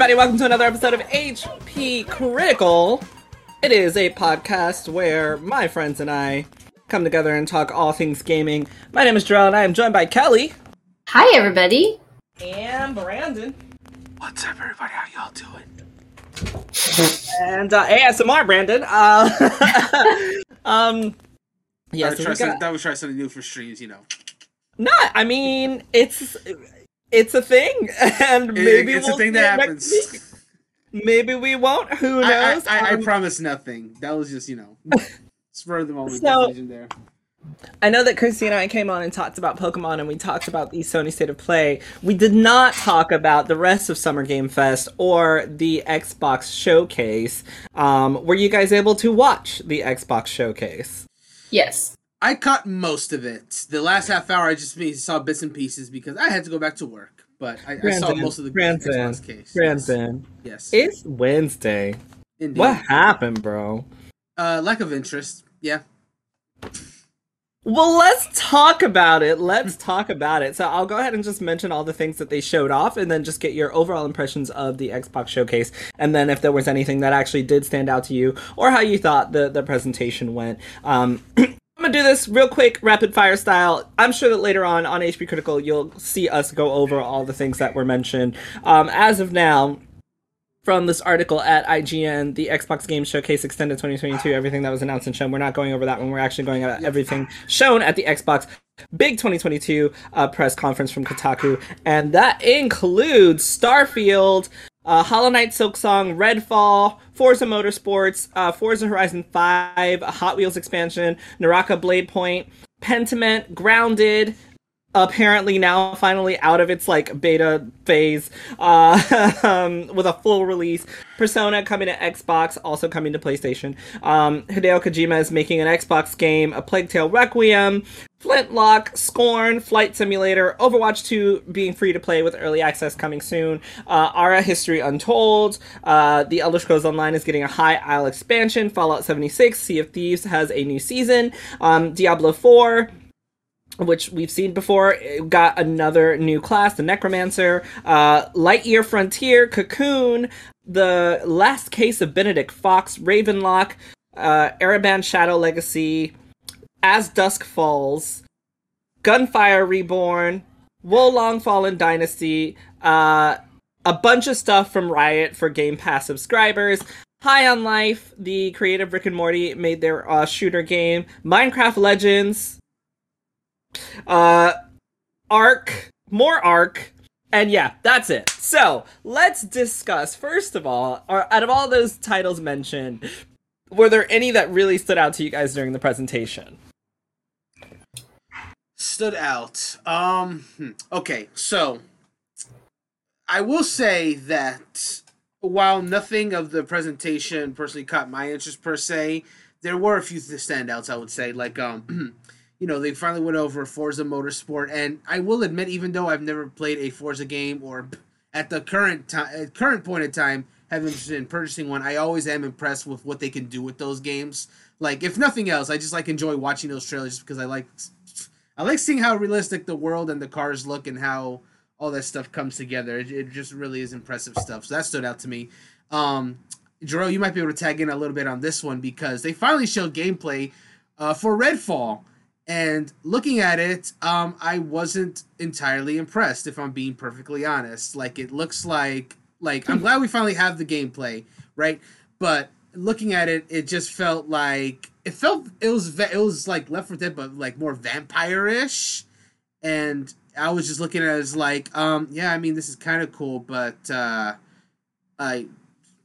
Hello, everybody. Welcome to another episode of HP Critical. It is a podcast where my friends and I come together and talk all things gaming. My name is Jarrell, and I am joined by Kelly Hi, everybody. and Brandon What's up, everybody? How y'all doing? and uh, ASMR Brandon. Uh, um, Yeah, yeah, so try we some- got, that was try something new for streams, you know. not. I mean, it's it's a thing, and It- maybe it's we'll a thing see that happens. Maybe we won't. Who I, I, knows? I, I Um, promise nothing. That was just, you know, spur of the moment So- decision there. I know that Christy and I came on and talked about Pokemon and we talked about the Sony State of Play. We did not talk about the rest of Summer Game Fest or the Xbox Showcase. Um, were you guys able to watch the Xbox Showcase? Yes. I caught most of it. The last half hour, I just saw bits and pieces because I had to go back to work. But I, I saw most of the Brandon, Xbox case. Brandon, Yes. it's Wednesday. Indeed. What happened, bro? Uh, lack of interest. Yeah. Well, let's talk about it. Let's talk about it. So I'll go ahead and just mention all the things that they showed off and then just get your overall impressions of the Xbox showcase. And then if there was anything that actually did stand out to you or how you thought the, the presentation went. Um, Gonna do this real quick, rapid fire style. I'm sure that later on on HP Critical, you'll see us go over all the things that were mentioned. Um, as of now, from this article at IGN, the Xbox Game Showcase Extended 2022, everything that was announced and shown. We're not going over that one. We're actually going over everything shown at the Xbox Big 2022 uh, press conference from Kotaku, and that includes Starfield, uh, Hollow Knight Silksong, Redfall, Forza Motorsports, uh, Forza Horizon 5, a Hot Wheels expansion, Naraka Blade Point, Pentiment, Grounded, apparently now finally out of its like beta phase uh um, with a full release. Persona coming to xbox also coming to playstation. Um hideo kojima is making an xbox game a plague tale requiem flintlock scorn flight simulator overwatch 2 being free to play with early access coming soon uh ara history untold uh the elder scrolls online is getting a high isle expansion fallout 76 sea of thieves has a new season um diablo 4 which we've seen before, got another new class, the Necromancer, uh, Lightyear Frontier, Cocoon, the Last Case of Benedict Fox, Ravenlock, uh, Ereban Shadow Legacy, As Dusk Falls, Gunfire Reborn, Wo Long Fallen Dynasty, uh, a bunch of stuff from Riot for Game Pass subscribers. High on Life, the creative Rick and Morty made their uh, shooter game. Minecraft Legends, uh ark more ark and yeah that's it so let's discuss first of all out of all those titles mentioned were there any that really stood out to you guys during the presentation stood out. Um, hmm, okay, so I will say that while nothing of the presentation personally caught my interest per se, there were a few standouts. I would say, like um, you know, they finally went over Forza Motorsport, and I will admit, even though I've never played a Forza game or at the current time, current point in time, have interest in purchasing one, I always am impressed with what they can do with those games. Like, if nothing else, I just like enjoy watching those trailers because I like I like seeing how realistic the world and the cars look and how all that stuff comes together. It, it just really is impressive stuff. So that stood out to me. Um, Jerome, you might be able to tag in a little bit on this one because they finally showed gameplay uh, for Redfall. And looking at it, um, I wasn't entirely impressed, if I'm being perfectly honest. Like, it looks like, like, I'm glad we finally have the gameplay, right? But looking at it, it just felt like it felt it was it was like Left 4 Dead, but like more vampire-ish. And I was just looking at it as like, um, yeah, I mean, this is kind of cool, but uh, I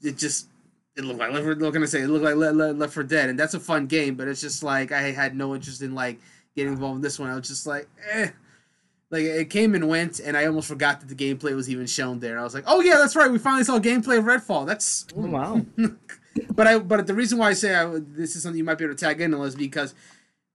it just it looked like Left 4 What can I say? It looked like Le- Le- Left 4 Dead, and that's a fun game, but it's just like I had no interest in like getting involved in this one. I was just like, eh. Like it came and went, and I almost forgot that the gameplay was even shown there. I was like, "Oh yeah, that's right. We finally saw gameplay of Redfall. That's Oh, wow. but I but the reason why I say I, this is something you might be able to tag in on is because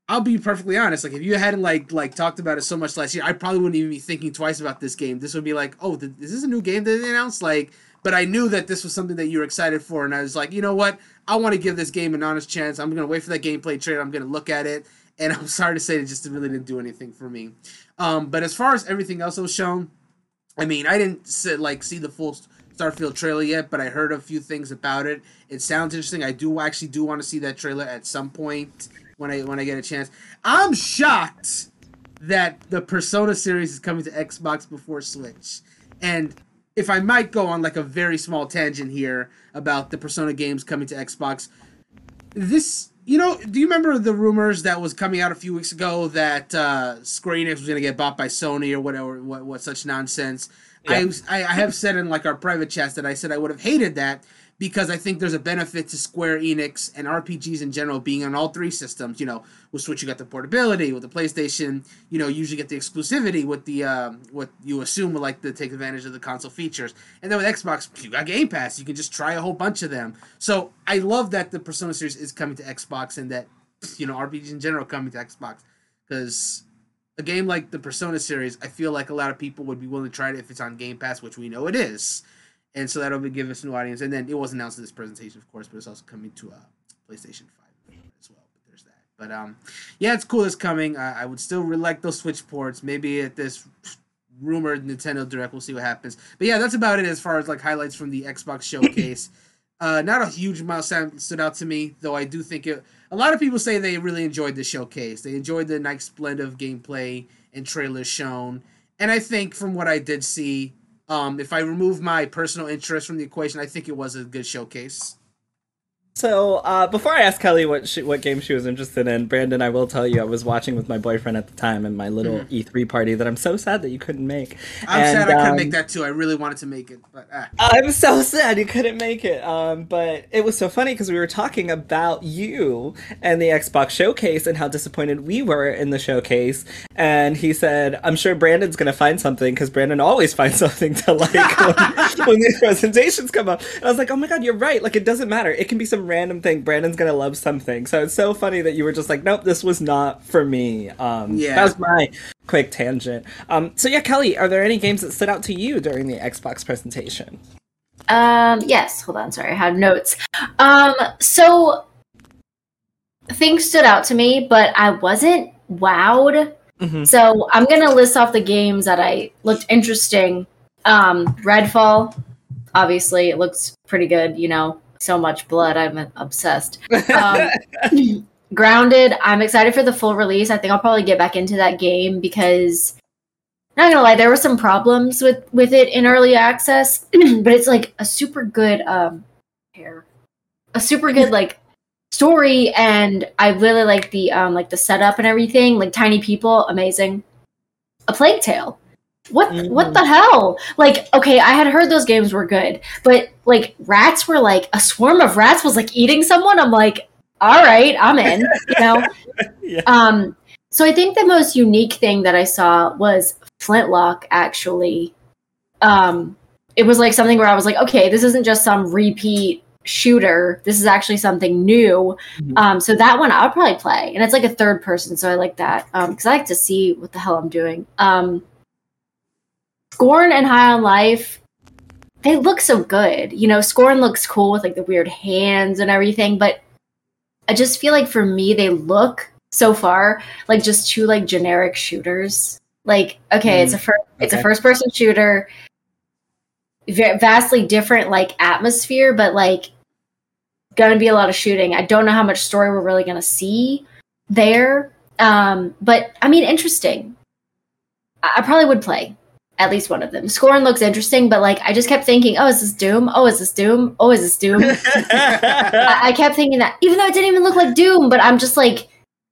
I'll be perfectly honest. Like if you hadn't like like talked about it so much last year, I probably wouldn't even be thinking twice about this game. This would be like, oh, th- is this a new game that they announced? Like, but I knew that this was something that you were excited for, and I was like, you know what? I want to give this game an honest chance. I'm gonna wait for that gameplay trailer. I'm gonna look at it, and I'm sorry to say it just really didn't do anything for me. Um, but as far as everything else that was shown, I mean, I didn't like see the full Starfield trailer yet, but I heard a few things about it. It sounds interesting. I do actually do want to see that trailer at some point when I when I get a chance. I'm shocked that the Persona series is coming to Xbox before Switch. And if I might go on like a very small tangent here about the Persona games coming to Xbox, this you know, do you remember the rumors that was coming out a few weeks ago that uh, Square Enix was going to get bought by Sony or whatever, what, what such nonsense? Yeah. I, I have said in like our private chats that I said I would have hated that because I think there's a benefit to Square Enix and RPGs in general being on all three systems. You know, with Switch you got the portability, with the PlayStation, you know, you usually get the exclusivity with the um, what you assume would like to take advantage of the console features. And then with Xbox, you got Game Pass, you can just try a whole bunch of them. So I love that the Persona series is coming to Xbox and that you know RPGs in general coming to Xbox because a game like the Persona series, I feel like a lot of people would be willing to try it if it's on Game Pass, which we know it is and so that'll be give us new audience. And then it was announced in this presentation, of course, but it's also coming to a uh, PlayStation Five as well. But there's that. But um, yeah, it's cool. It's coming. I, I would still really like those Switch ports. Maybe at this rumored Nintendo Direct, we'll see what happens. But yeah, that's about it as far as like highlights from the Xbox showcase. uh, not a huge milestone stood out to me, though. I do think it. A lot of people say they really enjoyed the showcase. They enjoyed the nice blend of gameplay and trailers shown. And I think from what I did see, um, if I remove my personal interest from the equation, I think it was a good showcase. So uh, before I ask Kelly what she, what game she was interested in, Brandon, I will tell you I was watching with my boyfriend at the time in my little mm-hmm. E3 party that I'm so sad that you couldn't make. I'm and, sad I couldn't um, make that too. I really wanted to make it, but ah. I'm so sad you couldn't make it. Um, but it was so funny because we were talking about you and the Xbox showcase and how disappointed we were in the showcase. And he said, "I'm sure Brandon's gonna find something because Brandon always finds something to like when, when these presentations come up." And I was like, "Oh my god, you're right. Like it doesn't matter. It can be some." Random thing. Brandon's gonna love something. So it's so funny that you were just like, nope, this was not for me. Um, yeah, that was my quick tangent. Um, so yeah, Kelly, are there any games that stood out to you during the Xbox presentation? Um, yes. Hold on. Sorry, I had notes. Um, so things stood out to me, but I wasn't wowed. Mm-hmm. So I'm gonna list off the games that I looked interesting. Um, Redfall, obviously, it looks pretty good. You know, so much blood. I'm obsessed. Um, Grounded. I'm excited for the full release. I think I'll probably get back into that game because not gonna lie, there were some problems with with it in early access, but it's like a super good um hair, a super good like story, and I really like the um like the setup and everything. Like tiny people, amazing. A Plague Tale what mm-hmm. what the hell? Like okay i had heard those games were good but like rats were like a swarm of rats was like eating someone? I'm like all right i'm in you know? Yeah. um so i think the most unique thing that i saw was flintlock actually. Um it was like something where i was like okay this isn't just some repeat shooter. This is actually something new. Mm-hmm. um so that one i'll probably play and it's like a third person so i like that um because i like to see what the hell i'm doing. Um Scorn and High on Life, they look so good. You know, Scorn looks cool with like the weird hands and everything, but I just feel like for me they look so far like just two like generic shooters. Like, okay, mm, it's a mm, first okay. it's a first person shooter, vastly different like atmosphere, but like gonna be a lot of shooting. I don't know how much story we're really gonna see there. Um, but I mean, interesting. I, I probably would play at least one of them. Scorn looks interesting, but like I just kept thinking, oh, is this Doom? Oh, is this Doom? Oh, is this Doom? I-, I, kept thinking that, even though it didn't even look like Doom, but I'm just like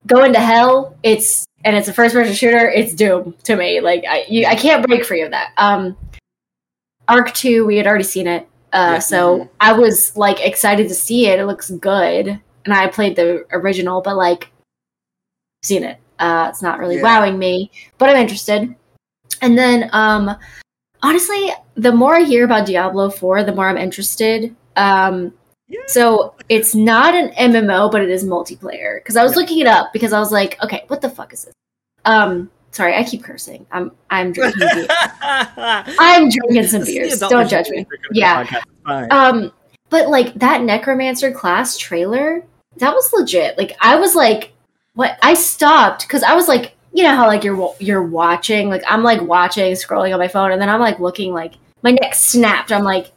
going to hell. It's and it's a first person shooter. It's Doom to me. Like I, you, I can't break free of that. Um, Ark Two, we had already seen it, uh, yeah. so I was like excited to see it. It looks good, and I played the original, but like seen it. Uh, it's not really yeah. wowing me, but I'm interested. And then, um, honestly, the more I hear about Diablo 4, the more I'm interested. Um, yeah. So it's not an MMO, but it is multiplayer. Because I was yeah. looking it up because I was like, okay, what the fuck is this? Um, sorry, I keep cursing. I'm I'm drinking. beer. I'm drinking some beers. Don't judge me. Yeah. Um, but like that necromancer class trailer, that was legit. Like I was like, what? I stopped because I was like, you know how like you're you're watching like i'm like watching scrolling on my phone and then i'm like looking like my neck snapped i'm like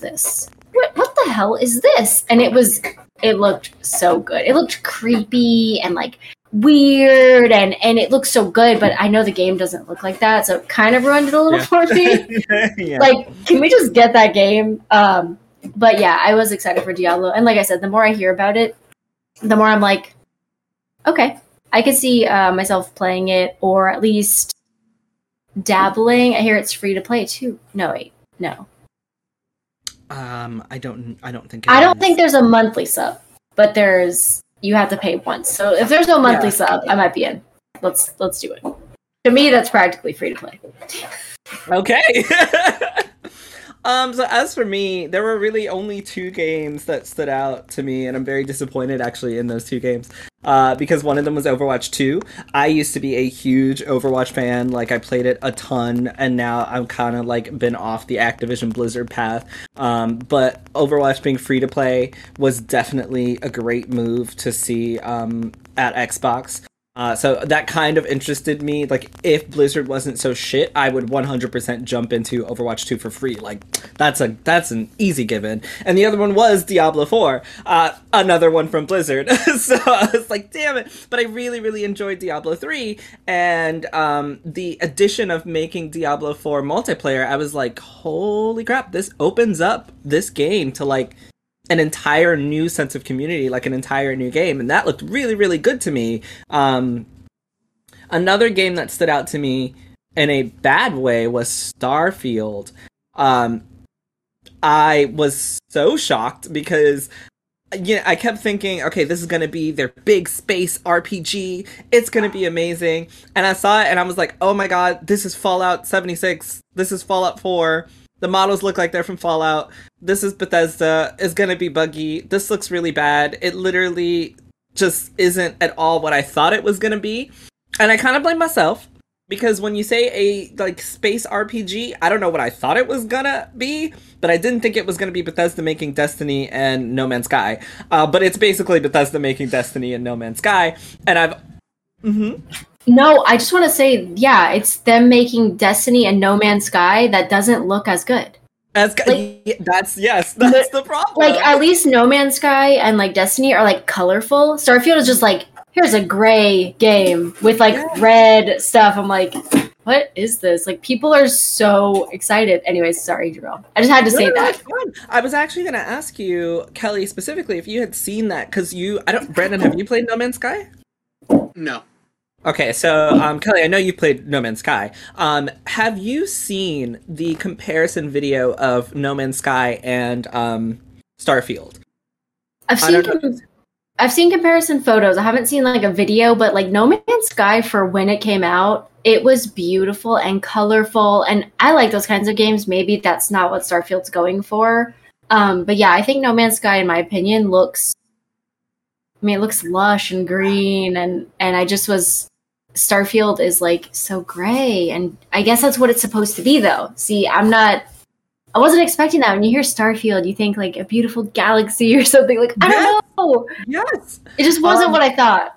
this? What what the hell is this?" And it was it looked so good. It looked creepy and like weird and and it looks so good but i know the game doesn't look like that so it kind of ruined it a little Yeah. for me yeah. like can we just get that game um but yeah i was excited for diablo and like i said the more i hear about it the more i'm like okay i could see uh, myself playing it or at least dabbling i hear it's free to play too no wait no um, I don't. I don't think. i don't is. think there's a monthly sub but there's you have to pay once so if there's no monthly Yeah. sub i might be in let's let's do it to me that's practically free to play Okay. um, so as for me, there were really only two games that stood out to me, and I'm very disappointed actually in those two games. Uh, because one of them was Overwatch 2. I used to be a huge Overwatch fan, like I played it a ton, and now I'm kind of like been off the Activision Blizzard path. Um, but Overwatch being free to play was definitely a great move to see um, at Xbox. Uh, so that kind of interested me. Like, if Blizzard wasn't so shit, I would 100% jump into Overwatch 2 for free. Like, that's a that's an easy given. And the other one was Diablo 4, uh, another one from Blizzard. so I was like, damn it. But I really, really enjoyed Diablo 3, and um, the addition of making Diablo 4 multiplayer, I was like, holy crap! This opens up this game to like an entire new sense of community, like an entire new game, and that looked really, really good to me. Um, another game that stood out to me in a bad way was Starfield. Um, I was so shocked because I kept thinking, okay, this is gonna be their big space RPG. It's gonna be amazing. And I saw it and I was like, oh my god, this is Fallout 76. This is Fallout 4. The models look like they're from Fallout. This is Bethesda. It's gonna be buggy. This looks really bad. It literally just isn't at all what I thought it was gonna be. And I kind of blame myself because when you say a like space RPG, I don't know what I thought it was gonna be, but I didn't think it was gonna be Bethesda making Destiny and No Man's Sky. Uh, but it's basically Bethesda making Destiny and No Man's Sky, and I've. hmm No, I just want to say, yeah, it's them making Destiny and No Man's Sky that doesn't look as good. As Like- that's yes, that's the problem. Like at least No Man's Sky and like Destiny are like colorful. Starfield is just like here's a gray game with like Yeah. red stuff. I'm like, what is this? Like people are so excited. Anyways, sorry, Jerome. I just had to No, say no, that. I was actually going to ask you, Kelly, specifically, if you had seen that because you, I don't, Brandon, have you played No Man's Sky? No. Okay, so um, Kelly, I know you've played No Man's Sky. Um, have you seen the comparison video of No Man's Sky and um, Starfield? I've seen com- I've seen comparison photos. I haven't seen like a video, but like No Man's Sky for when it came out, it was beautiful and colorful, and I like those kinds of games. Maybe that's not what Starfield's going for, um, but yeah, I think No Man's Sky, in my opinion, looks. I mean, it looks lush and green, and and I just was. Starfield is like so gray, and I guess that's what it's supposed to be, though. See, I'm not. I wasn't expecting that. When you hear Starfield, you think like a beautiful galaxy or something. Like I don't know. Yes. It just wasn't Um, what I thought.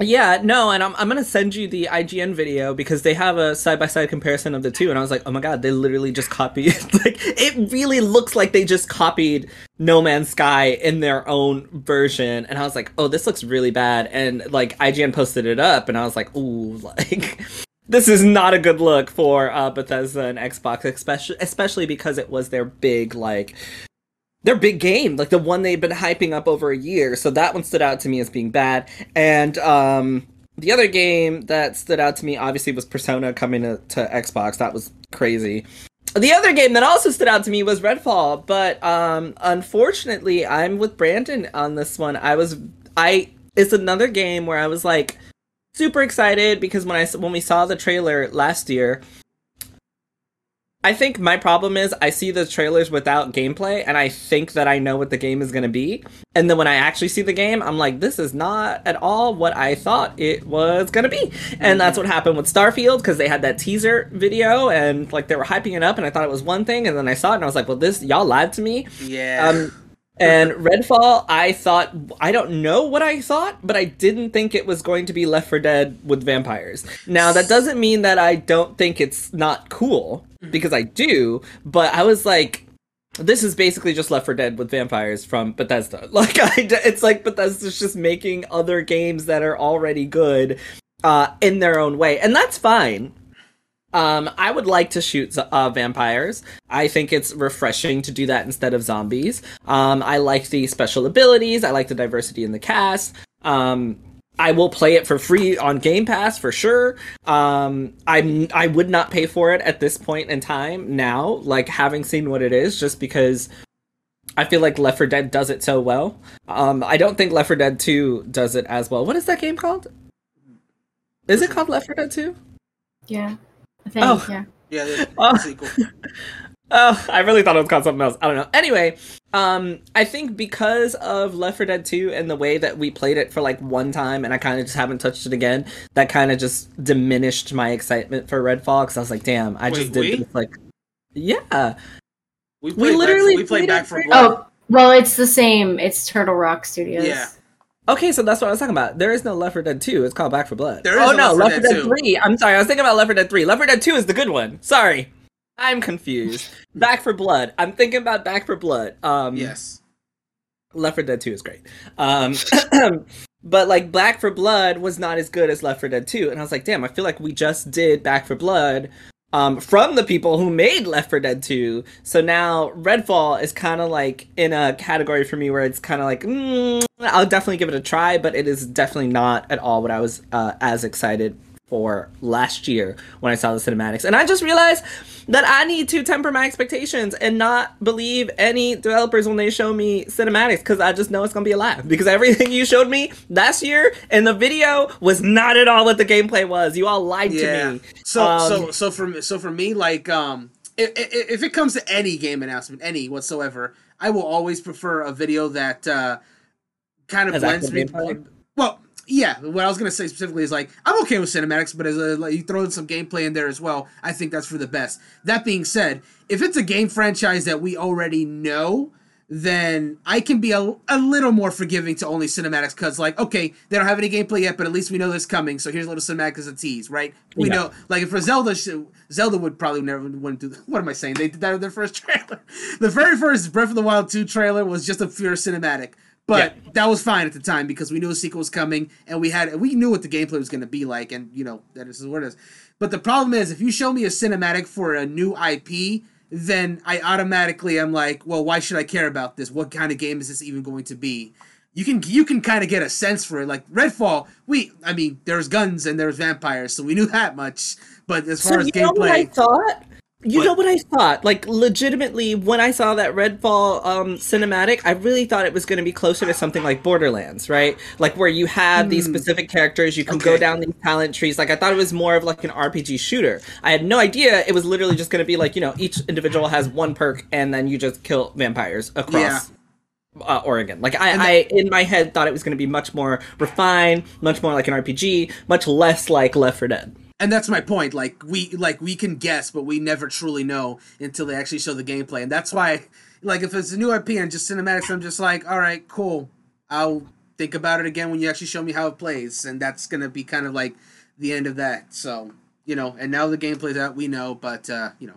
Yeah, no, and I'm, I'm gonna send you the IGN video because they have a side by side comparison of the two, and I was like, oh my god, they literally just copied. like, it really looks like they just copied No Man's Sky in their own version, and I was like, oh, this looks really bad. And like IGN posted it up, and I was like, ooh, like this is not a good look for uh, Bethesda and Xbox, especially especially because it was their big like their big game, like the one they've been hyping up over a year. So that one stood out to me as being bad. And um, the other game that stood out to me obviously was Persona coming to, to Xbox. That was crazy. The other game that also stood out to me was Redfall, but um, unfortunately, I'm with Brandon on this one. I was I it's another game where I was like super excited because when I when we saw the trailer last year, I think my problem is I see the trailers without gameplay and I think that I know what the game is going to be. And then when I actually see the game, I'm like, this is not at all what I thought it was going to be. And that's what happened with Starfield because they had that teaser video and like they were hyping it up and I thought it was one thing. And then I saw it and I was like, well, this, y'all lied to me. Yeah. Um, and Redfall, I thought I don't know what I thought, but I didn't think it was going to be Left 4 Dead with vampires. Now that doesn't mean that I don't think it's not cool because I do, but I was like this is basically just Left 4 Dead with vampires from Bethesda. Like, I, it's like Bethesda's just making other games that are already good uh, in their own way, and that's fine. Um, I would like to shoot uh, vampires. I think it's refreshing to do that instead of zombies. Um, I like the special abilities. I like the diversity in the cast. Um, I will play it for free on Game Pass for sure. Um, I'm I would not pay for it at this point in time now, like having seen what it is, just because I feel like Left 4 Dead does it so well. Um, I don't think Left 4 Dead 2 does it as well. What is that game called? Is it called Left 4 Dead 2? Yeah. I think, Oh. yeah. Yeah, the Oh. sequel. Oh, I really thought it was called something else. I don't know. Anyway, um, I think because of Left 4 Dead 2 and the way that we played it for like one time and I kind of just haven't touched it again, that kind of just diminished my excitement for Redfall because I was like, damn, I Wait, just did we? this like, yeah. We, We literally back, we played played back for for- blood. Oh, well, it's the same. It's Turtle Rock Studios. Yeah. Okay, so that's what I was talking about. There is no Left 4 Dead 2. It's called Back 4 Blood. There is oh no, Left 4 Left 4 Dead Dead 3. I'm sorry, I was thinking about Left 4 Dead 3. Left 4 Dead 2 is the good one. Sorry. I'm confused. Back 4 Blood. I'm thinking about Back 4 Blood. Um Yes. Left 4 Dead 2 is great. Um, but like Back 4 Blood was not as good as Left 4 Dead 2, and I was like, damn, I feel like we just did Back 4 Blood um, from the people who made Left 4 Dead 2. So now Redfall is kind of like in a category for me where it's kind of like, mm, I'll definitely give it a try, but it is definitely not at all what I was uh, as excited for last year when I saw the cinematics. And I just realized that I need to temper my expectations and not believe any developers when they show me cinematics because I just know it's gonna be a lie. Because everything you showed me last year in the video was not at all what the gameplay was. You all lied Yeah. to me. So Um, so so for me- so for me, like um, if, if it comes to any game announcement, any whatsoever, I will always prefer a video that uh, kind of blends me. Yeah. What I was gonna say specifically is like I'm okay with cinematics, but as a, like, you throw in some gameplay in there as well, I think that's for the best. That being said, if it's a game franchise that we already know. Then I can be a, a little more forgiving to only cinematics because, like, okay, they don't have any gameplay yet, but at least we know this coming. So here's a little cinematic as a tease, right? We Yeah. know, like, if for Zelda, Zelda would probably never wouldn't do. What am I saying? They did that in their first trailer. The very first Breath of the Wild two trailer was just a pure cinematic, but that was fine at the time because we knew a sequel was coming and we had we knew what the gameplay was going to be like, and you know that is what it is. But the problem is, if you show me a cinematic for a new IP, then I automatically am like, well, why should I care about this? What kind of game is this even going to be? You can you can kind of get a sense for it. Like Redfall, we I mean, there's guns and there's vampires, so we knew that much. But as far So as you know what I gameplay, thought? You What? know what I thought? Like legitimately, when I saw that Redfall um, cinematic, I really thought it was going to be closer to something like Borderlands, right? Like where you have these specific characters, you can go down these talent trees. Like I thought it was more of like an RPG shooter. I had no idea it was literally just going to be like you know each individual has one perk and then you just kill vampires across. Yeah. Uh, Oregon. Like I, I, in my head, thought it was going to be much more refined, much more like an RPG, much less like Left 4 Dead. And that's my point. Like we like we can guess, but we never truly know until they actually show the gameplay. And that's why, like, if it's a new IP and just cinematics, I'm just like, all right, cool. I'll think about it again when you actually show me how it plays, and that's gonna be kind of like the end of that. So you know, and now the gameplay's out, we know, but uh, you know,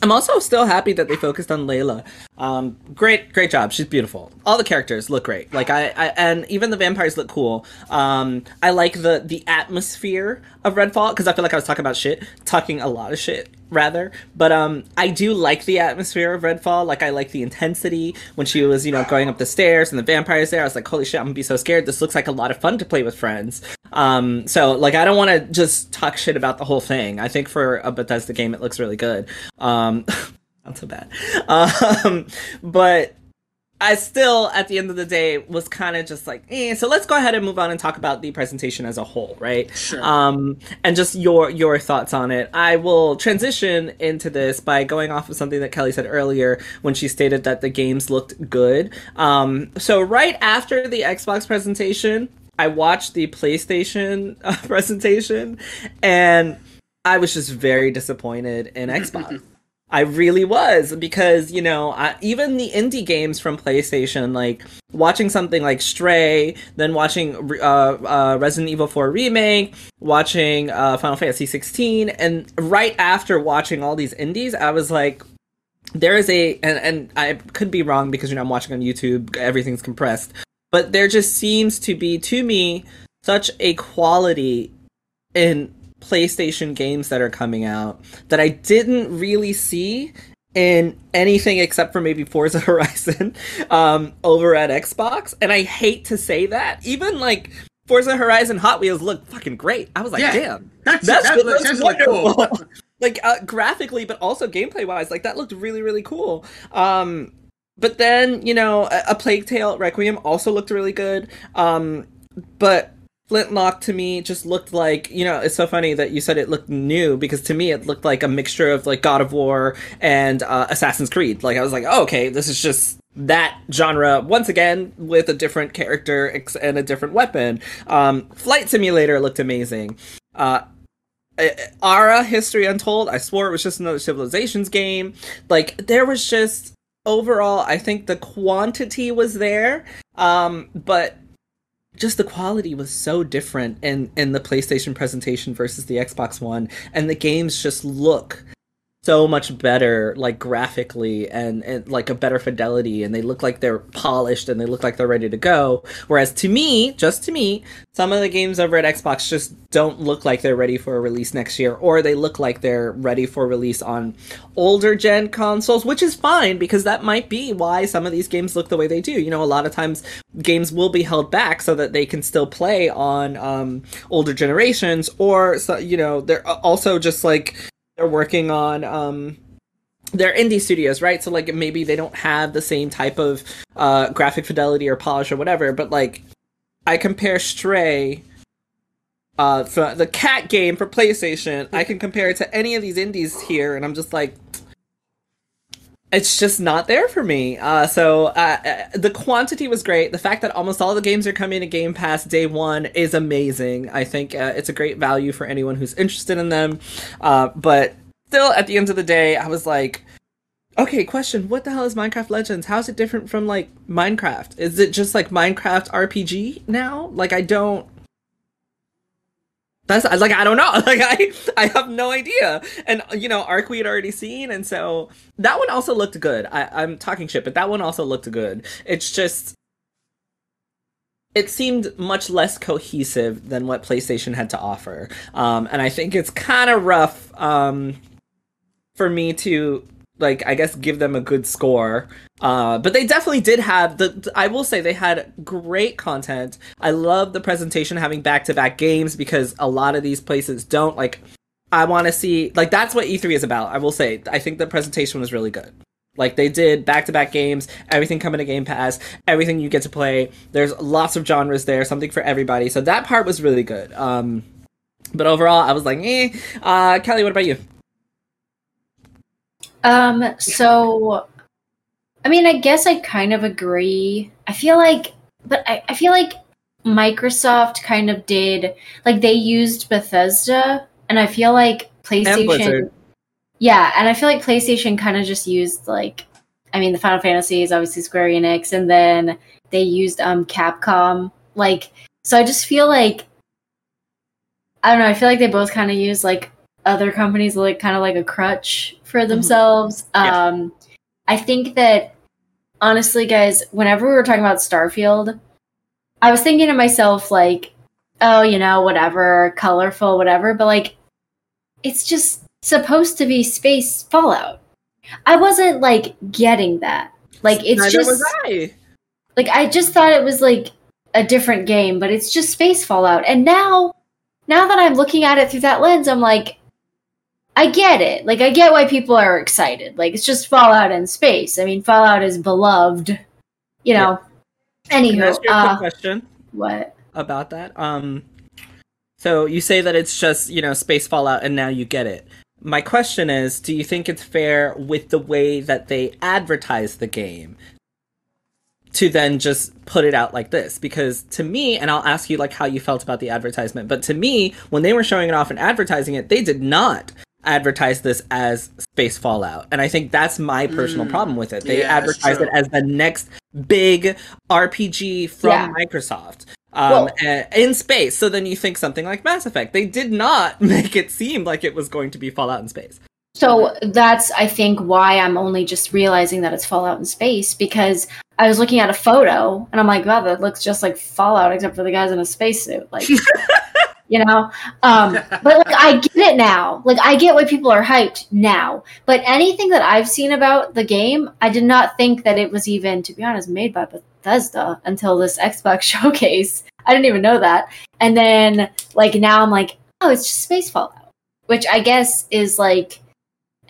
I'm also still happy that they focused on Layla. Um, great, great job. She's beautiful. All the characters look great. Like I, I and even the vampires look cool. Um, I like the the atmosphere of Redfall because I feel like I was talking about shit, talking a lot of shit rather. But um, I do like the atmosphere of Redfall. Like I like the intensity when she was you know going up the stairs and the vampires there. I was like, holy shit, I'm gonna be so scared. This looks like a lot of fun to play with friends. Um, so like I don't want to just talk shit about the whole thing. I think for a Bethesda game, it looks really good. Um, not so bad. Um, but I still, at the end of the day, was kind of just like, eh. So let's go ahead and move on and talk about the presentation as a whole, right? Sure. Um, and just your your thoughts on it. I will transition into this by going off of something that Kelly said earlier when she stated that the games looked good. Um, so right after the Xbox presentation, I watched the PlayStation uh, presentation, and I was just very disappointed in Xbox. I really was because you know I, even the indie games from PlayStation, like watching something like Stray, then watching uh, uh, Resident Evil 4 remake, watching uh, Final Fantasy 16, and right after watching all these indies, I was like, there is a and, and I could be wrong because you know I'm watching on YouTube, everything's compressed, but there just seems to be to me such a quality in PlayStation games that are coming out that I didn't really see in anything except for maybe Forza Horizon um, over at Xbox. And I hate to say that. Even like Forza Horizon Hot Wheels looked fucking great. I was like, yeah, damn, that's, that's, that looks, that's wonderful. Cool. like uh, graphically, but also gameplay wise, like that looked really, really cool. Um, but then you know, a, a Plague Tale Requiem also looked really good. Um, but Flintlock to me just looked like, you know, it's so funny that you said it looked new because to me it looked like a mixture of like God of War and uh, Assassin's Creed. Like I was like, oh, okay, this is just that genre once again with a different character and a different weapon. Um, Flight Simulator looked amazing. Uh, Ara History Untold, I swore it was just another Civilizations game. Like there was just overall, I think the quantity was there, um, but just the quality was so different in in the PlayStation presentation versus the Xbox One, and the games just look so much better like graphically and, and like a better fidelity and they look like they're polished and they look like they're ready to go. Whereas to me just to me some of the games over at xbox just don't look like they're ready for a release next year or they look like they're ready for release on older gen consoles which is fine because that might be why some of these games look the way they do. You know a lot of times games will be held back so that they can still play on um, older generations or so, you know they're also just like they're working on um they're indie studios, right? So like maybe they don't have the same type of uh graphic fidelity or polish or whatever, but like I compare Stray uh the cat game for PlayStation, I can compare it to any of these indies here and I'm just like it's just not there for me. Uh, so uh, uh, the quantity was great. The fact that almost all the games are coming to Game Pass day one is amazing. I think uh, it's a great value for anyone who's interested in them. Uh, but still, at the end of the day, I was like, okay, question: What the hell is Minecraft Legends? How is it different from like Minecraft? Is it just like Minecraft RPG now? Like I don't. That's like I don't know. Like I I have no idea. And you know, Ark we had already seen, and so that one also looked good. I, I'm talking shit, but that one also looked good. It's just it seemed much less cohesive than what PlayStation had to offer. Um, and I think it's kind of rough um, for me to like I guess give them a good score. Uh, but they definitely did have the. I will say they had great content. I love the presentation having back to back games because a lot of these places don't like. I want to see like that's what E3 is about. I will say I think the presentation was really good. Like they did back to back games, everything coming to Game Pass, everything you get to play. There's lots of genres there, something for everybody. So that part was really good. Um, but overall, I was like, eh. Uh, Kelly, what about you? Um, so I mean, I guess I kind of agree. I feel like, but I, I feel like Microsoft kind of did, like, they used Bethesda, and I feel like PlayStation. Yeah, and I feel like PlayStation kind of just used, like, I mean, the Final Fantasy is obviously Square Enix, and then they used um Capcom. Like, so I just feel like, I don't know, I feel like they both kind of use, like, other companies like kind of like a crutch for mm-hmm. themselves. Yeah. Um, I think that honestly, guys, whenever we were talking about Starfield, I was thinking to myself like, oh, you know, whatever, colorful, whatever, but like, it's just supposed to be space Fallout. I wasn't like getting that. Like, it's Neither just I. like I just thought it was like a different game, but it's just space Fallout. And now, now that I'm looking at it through that lens, I'm like, I get it. Like I get why people are excited. Like it's just Fallout in space. I mean, Fallout is beloved. You know. Yeah. Anywho, Can I ask you a uh, question. What about that? Um, so you say that it's just you know space Fallout, and now you get it. My question is, do you think it's fair with the way that they advertise the game to then just put it out like this because to me and I'll ask you like how you felt about the advertisement but to me when they were showing it off and advertising it they did not advertise this as space fallout. And i think that's my personal mm, problem with it. They yeah, advertised it as the next big rpg from yeah. microsoft um, well, in space. So then you think something like mass effect. They did not make it seem like it was going to be fallout in space. So that's I think why I'm only just realizing that it's Fallout in space because I was looking at a photo and I'm like, wow, that looks just like Fallout except for the guys in a spacesuit. Like you know? Um but like I get it now. Like I get why people are hyped now. But anything that I've seen about the game, I did not think that it was even, to be honest, made by Bethesda until this Xbox showcase. I didn't even know that. And then like now I'm like, oh, it's just space Fallout. Which I guess is like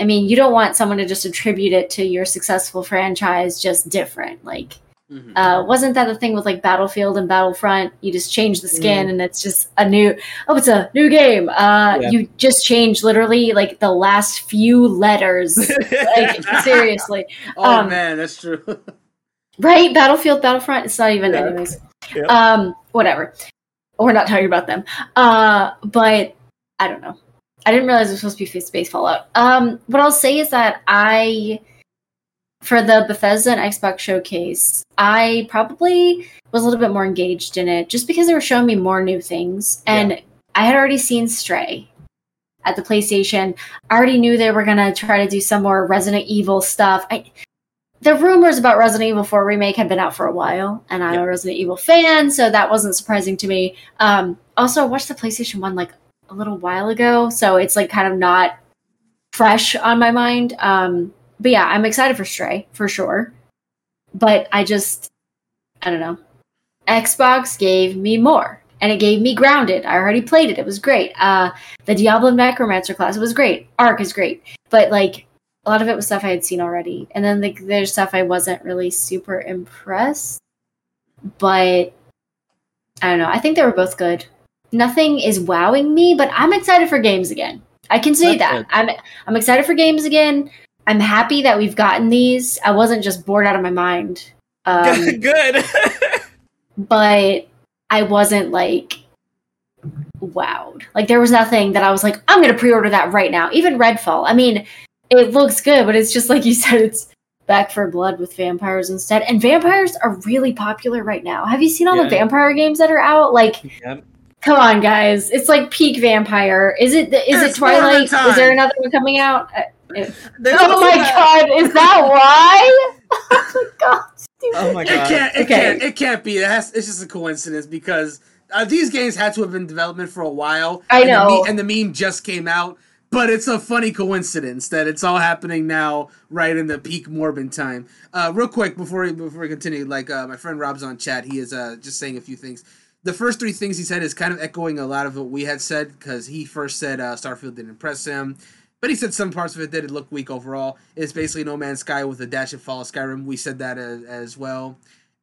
I mean, you don't want someone to just attribute it to your successful franchise just different. Like, mm-hmm. uh, wasn't that the thing with like Battlefield and Battlefront? You just change the skin mm-hmm. and it's just a new, oh, it's a new game. Uh, yeah. You just change literally like the last few letters. like, seriously. Oh, um, man, that's true. right? Battlefield, Battlefront, it's not even, yeah. anyways. Yeah. Um, whatever. We're not talking about them. Uh, but I don't know. I didn't realize it was supposed to be space Fallout. Um, what I'll say is that I, for the Bethesda and Xbox showcase, I probably was a little bit more engaged in it just because they were showing me more new things, and yeah. I had already seen Stray at the PlayStation. I already knew they were gonna try to do some more Resident Evil stuff. I, the rumors about Resident Evil 4 remake had been out for a while, and I'm yep. a Resident Evil fan, so that wasn't surprising to me. Um, also, I watched the PlayStation 1 like a little while ago, so it's like kind of not fresh on my mind. Um, but yeah, I'm excited for Stray for sure. But I just, I don't know. Xbox gave me more, and it gave me Grounded. I already played it; it was great. Uh, the Diablo Necromancer class was great. Ark is great, but like a lot of it was stuff I had seen already, and then like there's stuff I wasn't really super impressed. But I don't know. I think they were both good nothing is wowing me, but I'm excited for games again. I can say That's that. Good. I'm I'm excited for games again. I'm happy that we've gotten these. I wasn't just bored out of my mind. Um, good. but I wasn't like wowed. Like there was nothing that I was like, I'm gonna pre-order that right now. Even Redfall. I mean, it looks good, but it's just like you said, it's Back 4 Blood with vampires instead. And vampires are really popular right now. Have you seen all yeah. the vampire games that are out? Like yep. Come on, guys! It's like peak vampire. Is it? Is it's it Twilight? Is there another one coming out? Oh my god! Is that why? oh my god! Oh my god! It can't. It okay. can't. It can't be. It has, it's just a coincidence because uh, these games had to have been in development for a while. I know. And the, and the meme just came out. But it's a funny coincidence that it's all happening now, right in the peak Morbin time. Uh, real quick before we, before we continue, like uh, my friend Rob's on chat, he is uh, just saying a few things the first three things he said is kind of echoing a lot of what we had said because he first said uh, Starfield didn't impress him, but he said some parts of it did look weak overall. It's basically No Man's Sky with a dash of fall of Skyrim. We said that as, as well.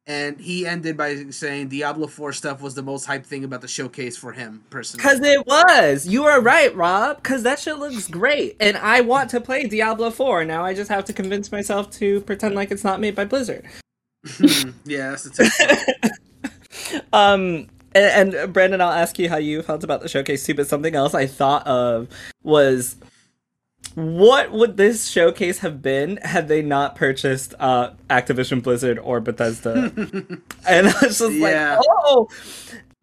And he ended by saying Diablo 4 stuff was the most hype thing about the showcase for him personally. Because it was. You are right, Rob. Because that shit looks great. And I want to play Diablo 4. Now I just have to convince myself to pretend like it's not made by Blizzard. yeah, that's the um, and, and, Brandon, I'll ask you how you felt about the showcase too. But something else I thought of was, what would this showcase have been had they not purchased uh, Activision Blizzard or Bethesda? and I was just yeah. like, oh,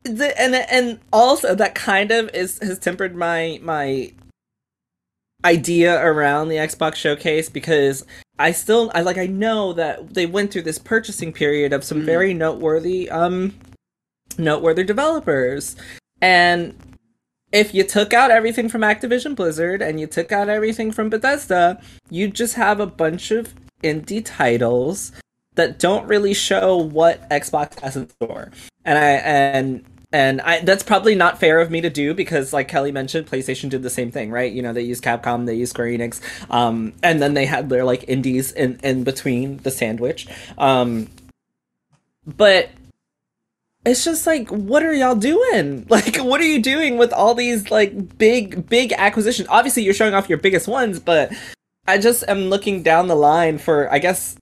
the, and and also that kind of is has tempered my my idea around the Xbox showcase because I still I like I know that they went through this purchasing period of some mm. very noteworthy um noteworthy developers. And if you took out everything from Activision Blizzard and you took out everything from Bethesda, you just have a bunch of indie titles that don't really show what Xbox has in store. And I and and I that's probably not fair of me to do because like Kelly mentioned, PlayStation did the same thing, right? You know, they use Capcom, they use Square Enix, um, and then they had their like indies in in between the sandwich. Um, but it's just like what are y'all doing? Like what are you doing with all these like big big acquisitions? Obviously you're showing off your biggest ones but i just am looking down the line for i guess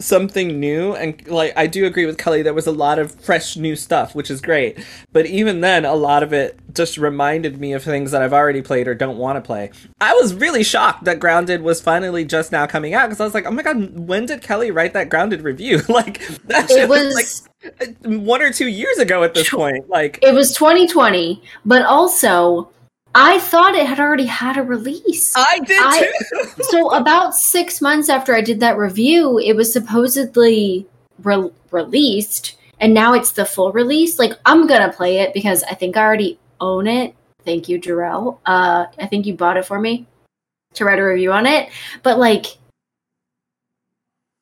something new and like I do agree with Kelly there was a lot of fresh new stuff which is great but even then a lot of it just reminded me of things that I've already played or don't want to play. I was really shocked that Grounded was finally just now coming out because I was like, "Oh my god, when did Kelly write that Grounded review?" like that shit was, was like one or two years ago at this point. Like it was 2020, but also I thought it had already had a release. I did I- too. so about six months after I did that review, it was supposedly re- released, and now it's the full release. Like I'm gonna play it because I think I already own it. Thank you, Jarrell. Uh, I think you bought it for me to write a review on it. But like,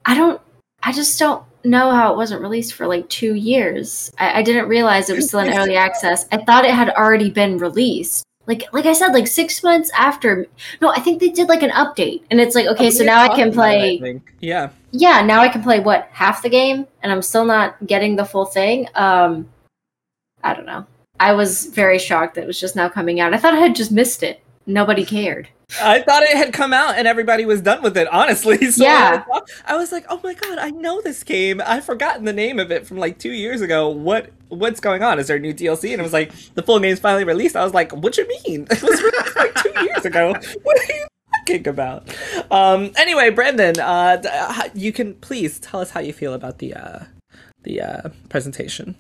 I don't. I just don't know how it wasn't released for like two years. I, I didn't realize it was still in early access. I thought it had already been released. Like, like I said, like six months after. No, I think they did like an update, and it's like, okay, so now I can play. Yeah. Yeah, now I can play what half the game, and I'm still not getting the full thing. Um, I don't know. I was very shocked that it was just now coming out. I thought I had just missed it. Nobody cared. I thought it had come out and everybody was done with it, honestly. So Yeah. I, I was like, oh my god, I know this game. I've forgotten the name of it from like two years ago. What what's going on? Is there a new DLC? And it was like the full game's finally released. I was like, what you mean? It was released like two years ago. What are you talking about? Um anyway, Brandon, uh uh, you can please tell us how you feel about the uh the uh presentation.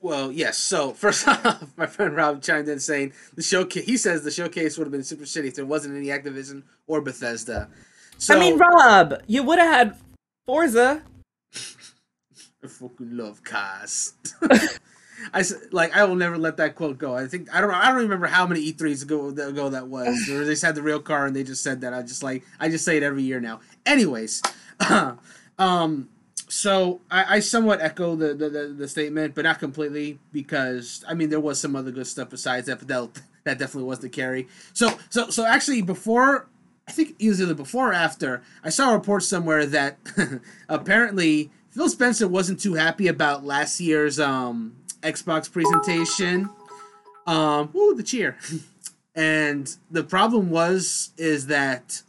Well, yes. So first off, my friend Rob chimed in saying the showcase. He says the showcase would have been super shitty if there wasn't any Activision or Bethesda. So I mean, Rob, you would have had Forza. I fucking love cars. I like I will never let that quote go. I think I don't I don't remember how many E3s ago that, ago that was. Or they just had the real car and they just said that. I just like I just say it every year now. Anyways, um, so I, I somewhat echo the, the, the, the statement, but not completely because I mean there was some other good stuff besides that, but that that definitely was the carry. So so so actually before I think either before or after I saw a report somewhere that apparently Phil Spencer wasn't too happy about last year's um, Xbox presentation. Um, the cheer. and the problem was is that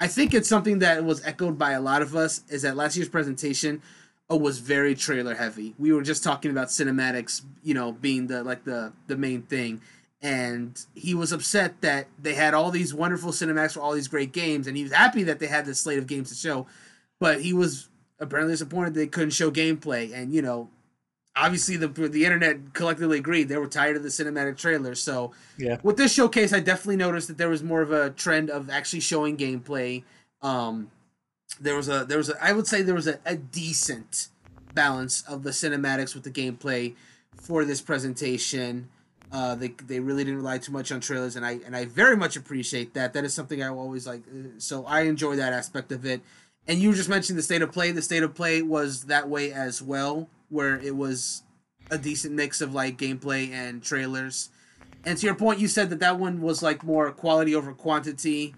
I think it's something that was echoed by a lot of us is that last year's presentation uh, was very trailer heavy. We were just talking about cinematics, you know, being the like the the main thing. And he was upset that they had all these wonderful cinematics for all these great games, and he was happy that they had this slate of games to show. But he was apparently disappointed they couldn't show gameplay. And you know, obviously the the internet collectively agreed they were tired of the cinematic trailers. So Yeah. with this showcase, I definitely noticed that there was more of a trend of actually showing gameplay. Um, there was a there was a I would say there was a, a decent balance of the cinematics with the gameplay for this presentation. Uh, they they really didn't rely too much on trailers, and I and I very much appreciate that. That is something I always like. uh, So I enjoy that aspect of it. And you just mentioned the state of play. The state of play was that way as well, where it was a decent mix of like gameplay and trailers. And to your point, you said that that one was like more quality over quantity.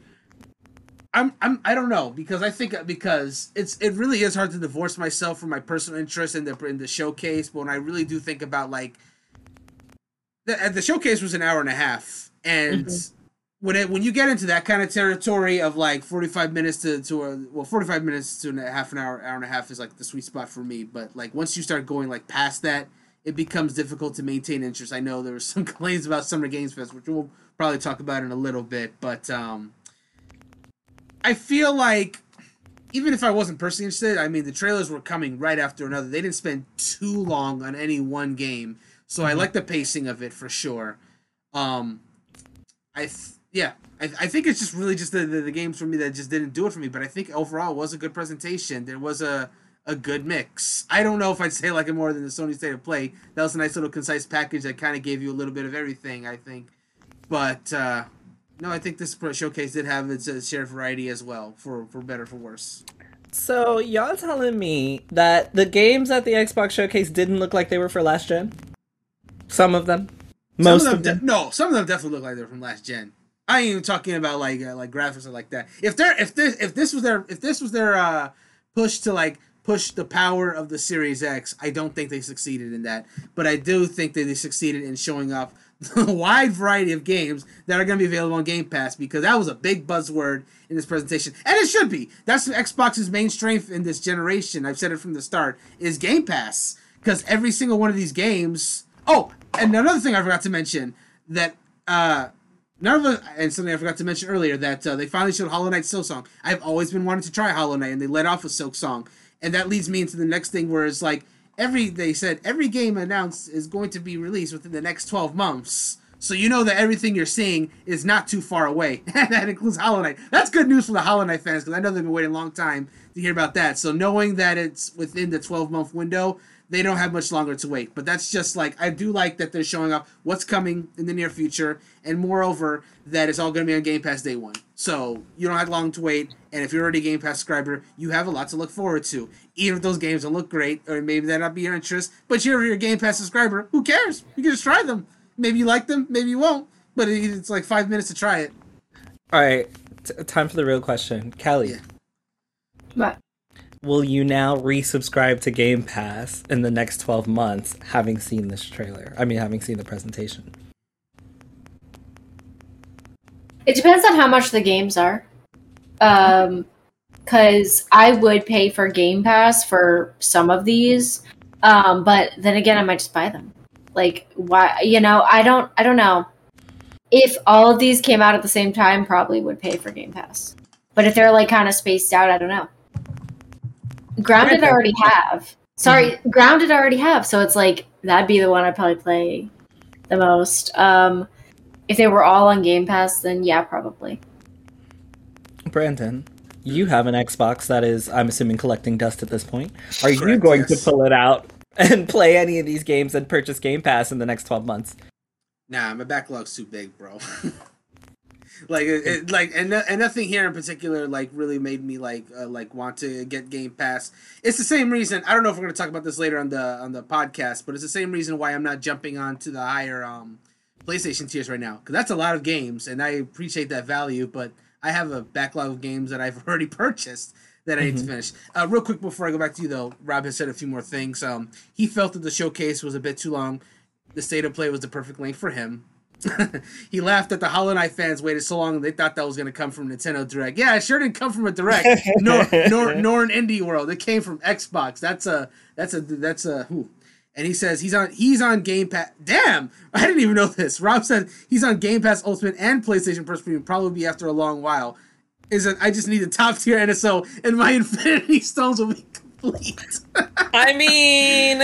I'm, I'm I don't know because I think because it's it really is hard to divorce myself from my personal interest in the in the showcase. But when I really do think about like the the showcase was an hour and a half, and mm-hmm. When it when you get into that kind of territory of like forty five minutes to to a well forty five minutes to a half an hour hour and a half is like the sweet spot for me. But like once you start going like past that, it becomes difficult to maintain interest. I know there were some complaints about Summer Games Fest, which we'll probably talk about in a little bit, but um, I feel like even if I wasn't personally interested, I mean the trailers were coming right after another. They didn't spend too long on any one game, so I like the pacing of it for sure. Um, I th- yeah, I, I think it's just really just the, the the games for me that just didn't do it for me. But I think overall it was a good presentation. There was a a good mix. I don't know if I'd say like it more than the Sony State of Play. That was a nice little concise package that kind of gave you a little bit of everything. I think, but uh, no, I think this showcase did have its uh, share of variety as well, for for better for worse. So y'all telling me that the games at the Xbox showcase didn't look like they were for last gen? Some of them, most some of them. de- no, some of them definitely look like they're from last gen. I ain't even talking about like uh, like graphics or like that. If they're if this if this was their if this was their uh push to like push the power of the Series X, I don't think they succeeded in that. But I do think that they succeeded in showing off the wide variety of games that are going to be available on Game Pass because that was a big buzzword in this presentation, and it should be. That's Xbox's main strength in this generation. I've said it from the start is Game Pass because every single one of these games. Oh, and another thing I forgot to mention that uh, none of us, and something I forgot to mention earlier that uh, they finally showed Hollow Knight Silksong. I've always been wanting to try Hollow Knight, and they let off with Silksong, and that leads me into the next thing where it's like every they said every game announced is going to be released within the next twelve months. So you know that everything you're seeing is not too far away. and that includes Hollow Knight. That's good news for the Hollow Knight fans because I know they've been waiting a long time to hear about that. So knowing that it's within the 12 month window, they don't have much longer to wait. But that's just like I do like that they're showing off what's coming in the near future, and moreover that it's all going to be on Game Pass day one. So you don't have long to wait, and if you're already a Game Pass subscriber, you have a lot to look forward to. Even if those games don't look great, or maybe that not be your interest, but you're a Game Pass subscriber, who cares? You can just try them. Maybe you like them, maybe you won't. But it's like five minutes to try it. All right, T- time for the real question, Kelly. Yeah. What? Will you now resubscribe to Game Pass in the next 12 months, having seen this trailer? I mean, having seen the presentation. It depends on how much the games are. Um, because I would pay for Game Pass for some of these, um, but then again, I might just buy them. Like, why? You know, I don't. I don't know. If all of these came out at the same time, probably would pay for Game Pass. But if they're like kind of spaced out, I don't know. Grounded I already have. Sorry, mm-hmm. Grounded I already have. So it's like that'd be the one I'd probably play the most. Um, if they were all on Game Pass, then yeah, probably. Brandon, you have an Xbox that is, I'm assuming, collecting dust at this point. Are Correct, you going yes. to pull it out and play any of these games and purchase Game Pass in the next 12 months? Nah, my backlog's too big, bro. like it, it, like and and nothing here in particular like really made me like uh, like want to get Game Pass. It's the same reason. I don't know if we're gonna talk about this later on the on the podcast, but it's the same reason why I'm not jumping on to the higher um PlayStation tiers right now because that's a lot of games, and I appreciate that value. But I have a backlog of games that I've already purchased that I need mm-hmm. to finish. Uh, real quick before I go back to you though, Rob has said a few more things. Um, he felt that the showcase was a bit too long. The state of play was the perfect length for him. he laughed at the Hollow Knight fans waited so long they thought that was going to come from Nintendo Direct. Yeah, it sure didn't come from a Direct, nor nor nor an indie world. It came from Xbox. That's a that's a that's a who. And he says he's on he's on Game Pass. Damn, I didn't even know this. Rob said he's on Game Pass Ultimate and PlayStation Plus Premium. Probably be after a long while. Is that I just need the top tier NSO and my Infinity Stones will be complete. I mean.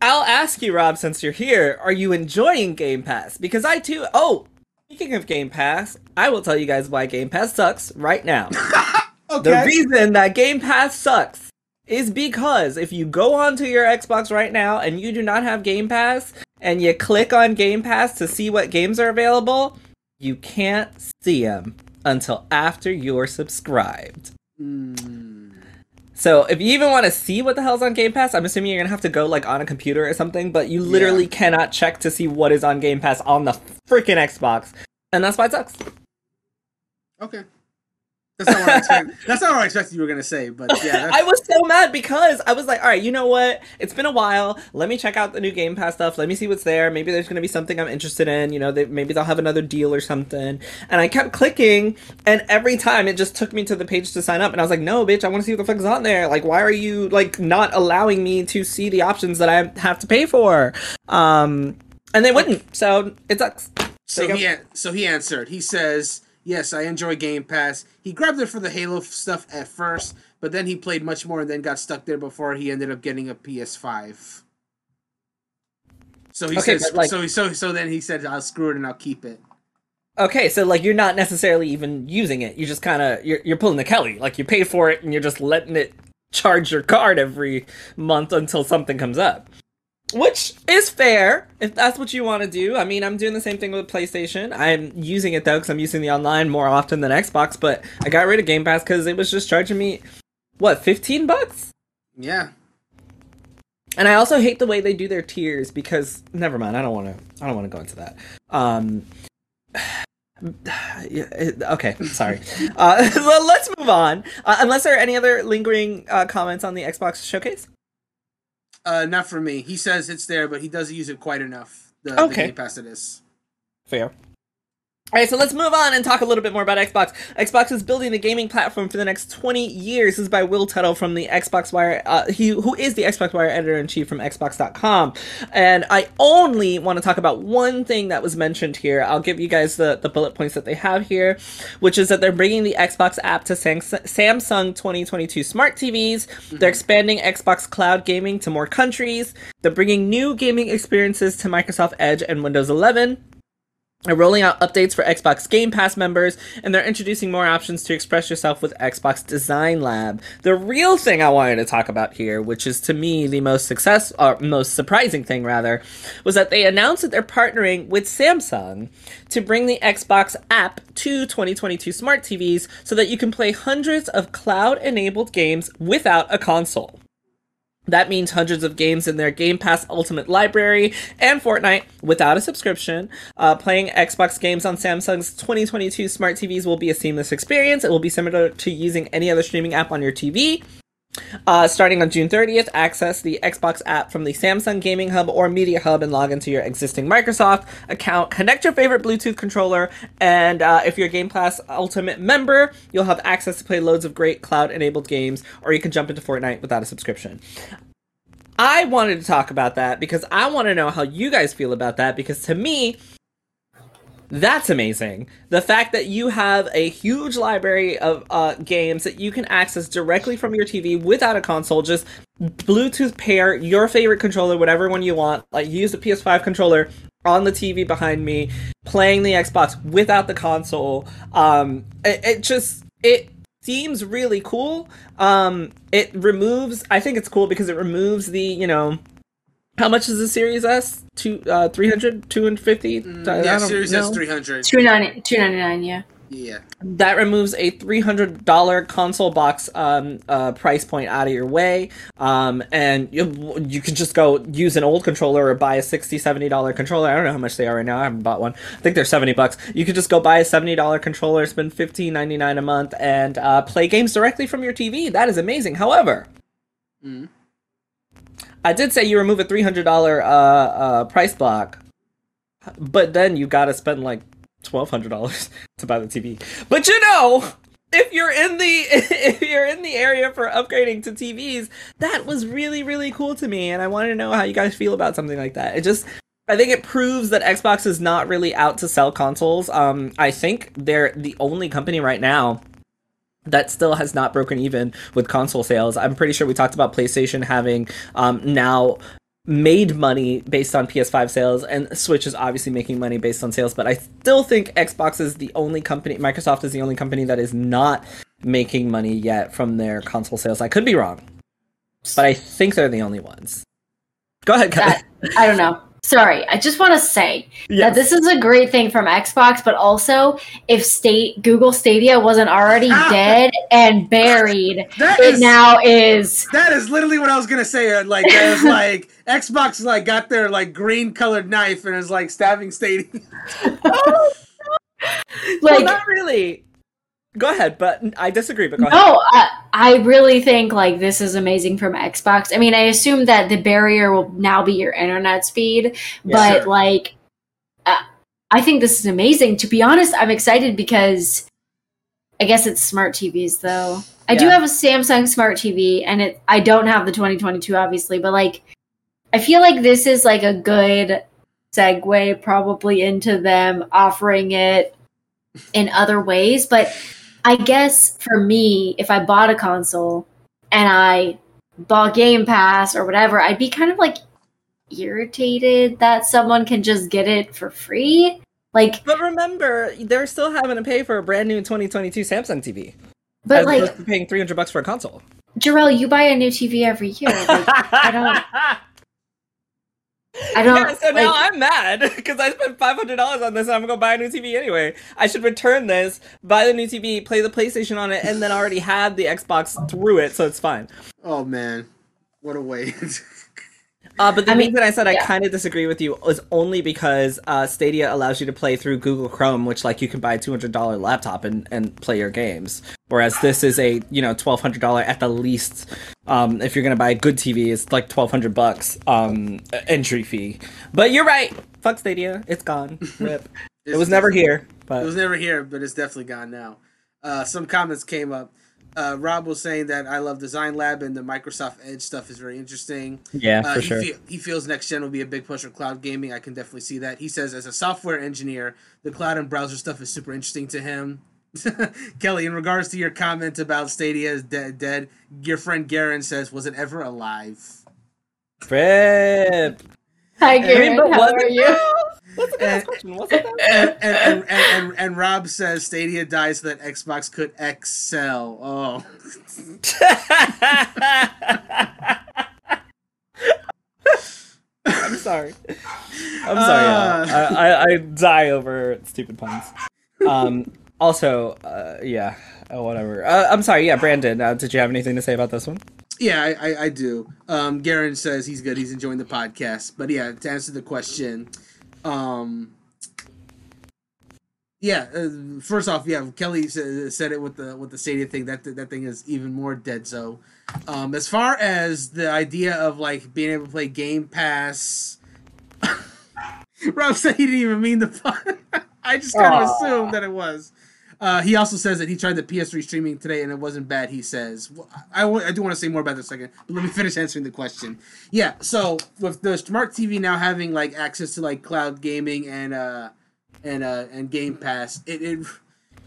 I'll ask you, Rob, since you're here, are you enjoying Game Pass? Because I too. Oh, speaking of Game Pass, I will tell you guys why Game Pass sucks right now. okay. The reason that Game Pass sucks is because if you go onto your Xbox right now and you do not have Game Pass and you click on Game Pass to see what games are available, you can't see them until after you're subscribed. Mm. So if you even want to see what the hell's on Game Pass, I'm assuming you're gonna have to go like on a computer or something. But you literally yeah. cannot check to see what is on Game Pass on the freaking Xbox, and that's why it sucks. Okay. That's not what I expected. that's not what I expected you were gonna say, but yeah. I was so mad because I was like, all right, you know what? It's been a while. Let me check out the new Game Pass stuff. Let me see what's there. Maybe there's gonna be something I'm interested in. You know, they, maybe they'll have another deal or something. And I kept clicking, and every time it just took me to the page to sign up, and I was like, no, bitch, I want to see what the fuck's on there. Like, why are you like not allowing me to see the options that I have to pay for? Um, and they wouldn't. So it sucks. So he so he answered. He says yes, I enjoy Game Pass. He grabbed it for the Halo stuff at first, but then he played much more and then got stuck there before he ended up getting a PS5. So he okay, said, like, so so so then he said, "I'll screw it and I'll keep it." Okay, so like you're not necessarily even using it. You just kind of you're you're pulling the Kelly. Like you pay for it and you're just letting it charge your card every month until something comes up. Which is fair if that's what you want to do. I mean, I'm doing the same thing with PlayStation. I'm using it though because I'm using the online more often than Xbox. But I got rid of Game Pass because it was just charging me what 15 bucks. Yeah. And I also hate the way they do their tiers because never mind. I don't want to. I don't want to go into that. Um. okay, sorry. Uh, let's move on. Uh, unless there are any other lingering uh, comments on the Xbox showcase. Uh, not for me. He says it's there, but he doesn't use it quite enough. The, okay. the Game Pass it is. Fair. All right, so let's move on and talk a little bit more about Xbox. Xbox is building the gaming platform for the next 20 years. This is by Will Tuttle from the Xbox Wire, uh, he, who is the Xbox Wire editor in chief from Xbox.com. And I only want to talk about one thing that was mentioned here. I'll give you guys the, the bullet points that they have here, which is that they're bringing the Xbox app to Samsung 2022 smart TVs. Mm-hmm. They're expanding Xbox Cloud gaming to more countries. They're bringing new gaming experiences to Microsoft Edge and Windows 11 They're rolling out updates for Xbox Game Pass members, and they're introducing more options to express yourself with Xbox Design Lab. The real thing I wanted to talk about here, which is to me the most success, or most surprising thing rather, was that they announced that they're partnering with Samsung to bring the Xbox app to 2022 smart TVs so that you can play hundreds of cloud-enabled games without a console. That means hundreds of games in their Game Pass Ultimate Library and Fortnite without a subscription. Uh, playing Xbox games on Samsung's 2022 smart TVs will be a seamless experience. It will be similar to using any other streaming app on your TV. Uh, starting on June 30th, access the Xbox app from the Samsung Gaming Hub or Media Hub and log into your existing Microsoft account. Connect your favorite Bluetooth controller, and uh, if you're a Game Pass Ultimate member, you'll have access to play loads of great cloud enabled games, or you can jump into Fortnite without a subscription. I wanted to talk about that because I want to know how you guys feel about that because to me, that's amazing. The fact that you have a huge library of uh, games that you can access directly from your TV without a console, just Bluetooth pair your favorite controller, whatever one you want, like use the PS5 controller on the TV behind me, playing the Xbox without the console. Um, it, it just it seems really cool. Um, it removes. I think it's cool because it removes the you know how much is the Series S? Two, uh, 300, 250? Mm, yeah, Series know. S 300. 299, yeah. Yeah. That removes a $300 console box um, uh, price point out of your way. Um, and you, you can just go use an old controller or buy a $60, $70 controller. I don't know how much they are right now. I haven't bought one. I think they're 70 bucks. You could just go buy a $70 controller, spend $15.99 a month, and uh, play games directly from your TV. That is amazing. However, mm-hmm I did say you remove a three hundred dollar uh, uh, price block, but then you got to spend like twelve hundred dollars to buy the TV. But you know, if you're in the if you're in the area for upgrading to TVs, that was really really cool to me, and I wanted to know how you guys feel about something like that. It just I think it proves that Xbox is not really out to sell consoles. Um, I think they're the only company right now that still has not broken even with console sales. I'm pretty sure we talked about PlayStation having um, now made money based on PS5 sales, and Switch is obviously making money based on sales. But I still think Xbox is the only company, Microsoft is the only company that is not making money yet from their console sales. I could be wrong, but I think they're the only ones. Go ahead, That, I don't know sorry, I just want to say yes. that this is a great thing from Xbox, but also if state Google Stadia wasn't already ah. dead and buried, that it is, now is. That is literally what I was gonna say. Uh, like, there's like Xbox like got their like green colored knife and is like stabbing Stadia. oh, like well, not really. Go ahead, but I disagree. But go no, I, I really think like this is amazing from Xbox. I mean, I assume that the barrier will now be your internet speed, but sure. like, uh, I think this is amazing. To be honest, I'm excited because I guess it's smart TVs though. I yeah. do have a Samsung smart TV, and it I don't have the 2022 obviously, but like, I feel like this is like a good segue probably into them offering it in other ways, but I guess for me, if I bought a console and I bought Game Pass or whatever, I'd be kind of like irritated that someone can just get it for free. Like, but remember, they're still having to pay for a brand new 2022 Samsung TV. But like, paying 300 bucks for a console. Jarrell, you buy a new TV every year. Like, I don't. I don't. Yeah, so now I'm mad because I spent five hundred dollars on this, and I'm gonna buy a new TV anyway. I should return this, buy the new TV, play the PlayStation on it, and then already had the Xbox through it, so it's fine. Oh man, what a waste. Uh, but the I mean, reason I said yeah. I kind of disagree with you is only because uh, Stadia allows you to play through Google Chrome, which like you can buy a two hundred dollar laptop and, and play your games. Whereas this is a you know twelve hundred dollar at the least. Um, if you're gonna buy a good TV, it's like twelve hundred bucks um, entry fee. But you're right. Fuck Stadia, it's gone. Rip. it was never here. But it was never here, but it's definitely gone now. Uh, some comments came up uh, Rob was saying that I love Design Lab and the Microsoft Edge stuff is very interesting. Yeah, uh, for he sure. Fe- he feels next gen will be a big push for cloud gaming. I can definitely see that. He says, as a software engineer, the cloud and browser stuff is super interesting to him. Kelly, in regards to your comment about Stadia is dead, dead, your friend Garen says, "Was it ever alive?" Rip. Hi, Garen. How are you? That's a good And- question. Wasn't that? and, and, and, and, and, and Rob says Stadia dies so that Xbox could excel. Oh, I'm sorry. I'm sorry. Uh. I, I, I die over stupid puns. Um. Also, uh, yeah. Uh, whatever. Uh, I'm sorry. Yeah, Brandon. Uh, did you have anything to say about this one? Yeah, I, I, I do. Um, Garen says he's good. He's enjoying the podcast. But yeah, to answer the question, um, yeah. Uh, first off, yeah, Kelly said, it with the with the Stadia thing. That that thing is even more dead. So, um, as far as the idea of like being able to play Game Pass, Rob said he didn't even mean the pun. I just kind of assumed that it was. Uh, he also says that he tried the PS3 streaming today and it wasn't bad. He says, I, I do want to say more about this second, but let me finish answering the question. Yeah, so with the smart TV now having like access to like cloud gaming and uh and uh and Game Pass, it it,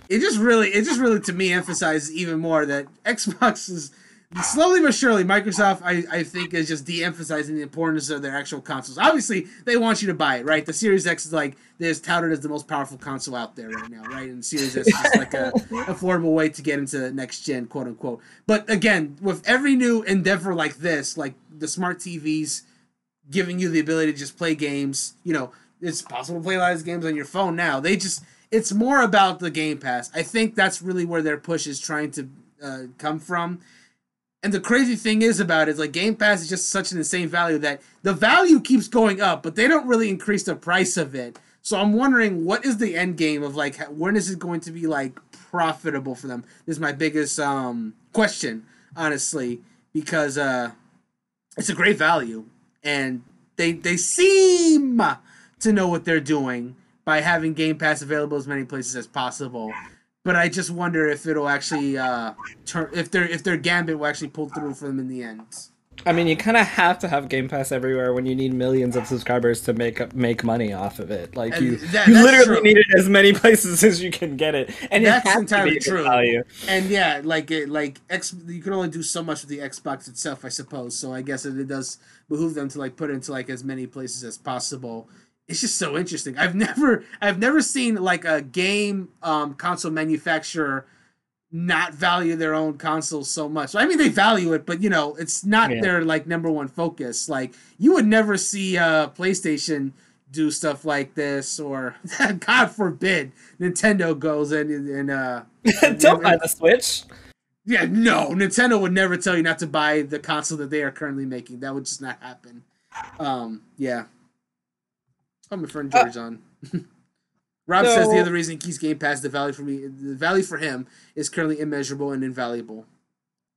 it just really it just really to me emphasizes even more that Xbox is slowly but surely Microsoft I, I think is just de-emphasizing the importance of their actual consoles. Obviously, they want you to buy it, right? The Series X is like is touted as the most powerful console out there right now, right? And Series X is just like a affordable way to get into the next gen, quote unquote. But again, with every new endeavor like this, like the smart TVs giving you the ability to just play games, you know, it's possible to play a lot of these games on your phone now. They just it's more about the Game Pass. I think that's really where their push is trying to uh, come from. And the crazy thing is about it is like Game Pass is just such an insane value that the value keeps going up, but they don't really increase the price of it. So I'm wondering what is the end game of like when is it going to be like profitable for them? This is my biggest um question, honestly, because uh it's a great value and they they seem to know what they're doing by having Game Pass available as many places as possible. But I just wonder if it'll actually uh, turn if their if their gambit will actually pull through for them in the end. I mean, you kind of have to have Game Pass everywhere when you need millions of subscribers to make make money off of it. Like you, that- you literally true. need it as many places as you can get it, and That's it entirely to be a good true. Value. And yeah, like it, like X, you can only do so much with the Xbox itself, I suppose. So I guess it, it does behoove them to like put it into like as many places as possible. It's just so interesting. I've never, I've never seen like a game um, console manufacturer not value their own console so much. I mean, they value it, but you know, it's not Yeah. their like number one focus. Like you would never see uh, PlayStation do stuff like this, or God forbid, Nintendo goes in and, and uh, Don't buy the Switch. yeah, no, Nintendo would never tell you not to buy the console that they are currently making. That would just not happen. Um, yeah. Oh, my friend George on. Rob says the other reason he keeps Game Pass, the value for me, the value for him is currently immeasurable and invaluable.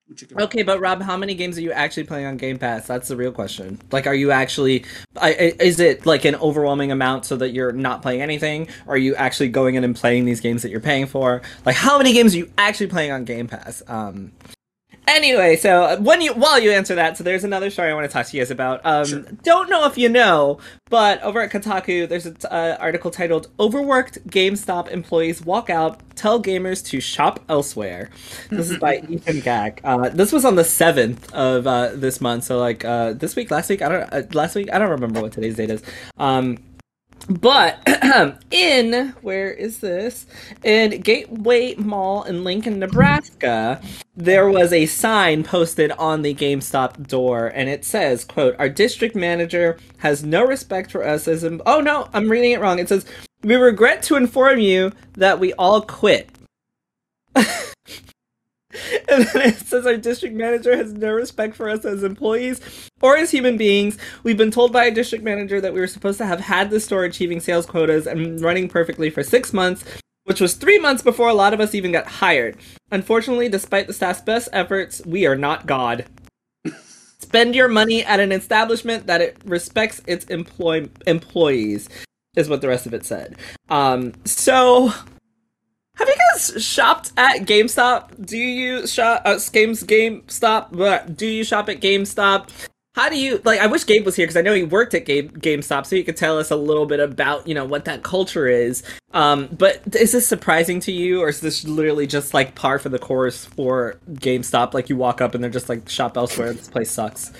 Which you can- Okay, but Rob, how many games are you actually playing on Game Pass? That's the real question. Like, are you actually? I, I- is it like an overwhelming amount so that you're not playing anything? Or are you actually going in and playing these games that you're paying for? Like, how many games are you actually playing on Game Pass? Um. Anyway, so when you while you answer that, so there's another story I want to talk to you guys about. Um, Sure. don't know if you know, but over at Kotaku, there's an uh, article titled "Overworked GameStop Employees Walk Out, Tell Gamers to Shop Elsewhere." This is by Ethan Gach. Uh, this was on the seventh of uh, this month, so like uh, this week, last week, I don't, uh, last week, I don't remember what today's date is. Um, but in where is this? In Gateway Mall in Lincoln, Nebraska, there was a sign posted on the GameStop door, and it says, "quote Our district manager has no respect for us as em- oh no, I'm reading it wrong. It says we regret to inform you that we all quit." And then it says our district manager has no respect for us as employees or as human beings. We've been told by a district manager that we were supposed to have had the store achieving sales quotas and running perfectly for six months, which was three months before a lot of us even got hired. Unfortunately, despite the staff's best efforts, we are not God. Spend your money at an establishment that it respects its employ- employees, is what the rest of it said. Um, so have you guys shopped at GameStop? Do you shop uh, Games GameStop? But do you shop at GameStop? How do you like? I wish Gabe was here because I know he worked at Game GameStop, so he could tell us a little bit about you know what that culture is. Um, but is this surprising to you, or is this literally just like par for the course for GameStop? Like you walk up and they're just like shop elsewhere. This place sucks.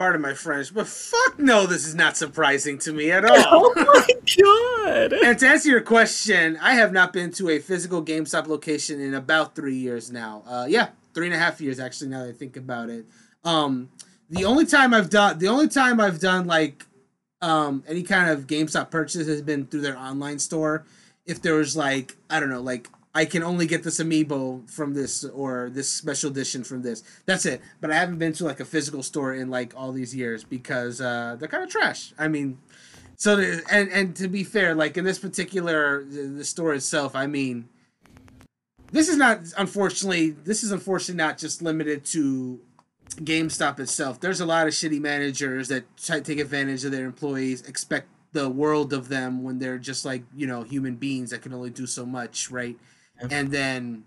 Pardon my French, but fuck no, this is not surprising to me at all. oh my god! and to answer your question, I have not been to a physical GameStop location in about three years now. Uh, yeah, three and a half years actually. Now that I think about it, um, the only time I've done the only time I've done like um, any kind of GameStop purchase has been through their online store. If there was like I don't know, like I can only get this amiibo from this or this special edition from this. That's it. But I haven't been to like a physical store in like all these years because uh, they're kind of trash. I mean, so the, and and to be fair, like in this particular the store itself, I mean, this is not unfortunately this is unfortunately not just limited to GameStop itself. There's a lot of shitty managers that try to take advantage of their employees, expect the world of them when they're just like you know human beings that can only do so much, right? And then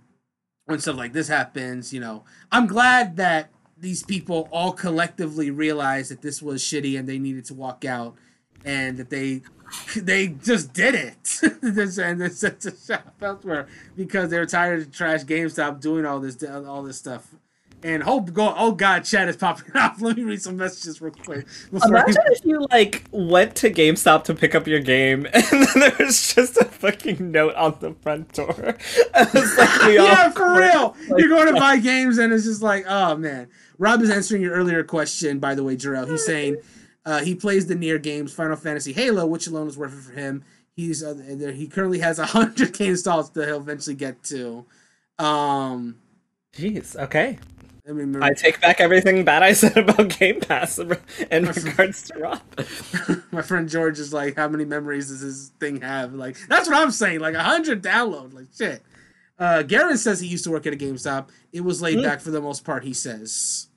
when stuff like this happens, you know, I'm glad that these people all collectively realized that this was shitty and they needed to walk out and that they they just did it and they sent a shop elsewhere because they were tired of trash GameStop doing all this all this stuff. And hope go oh god, chat is popping off. Let me read some messages real quick. Imagine if you like went to GameStop to pick up your game, and then there was just a fucking note on the front door. Like yeah, for real. Like, You're going to buy games, and it's just like, oh man. Rob is answering your earlier question, by the way, Jarrell. He's saying uh, he plays the NieR games, Final Fantasy, Halo, which alone is worth it for him. He's uh, he currently has a hundred game installs that he'll eventually get to. Um, Jeez. Okay. I I take back everything bad I said about Game Pass in regards to Rob. My friend George is like, "How many memories does this thing have?" Like, that's what I'm saying. Like a hundred downloads. Like shit. Uh, Garen says he used to work at a GameStop. It was laid mm. back for the most part. He says.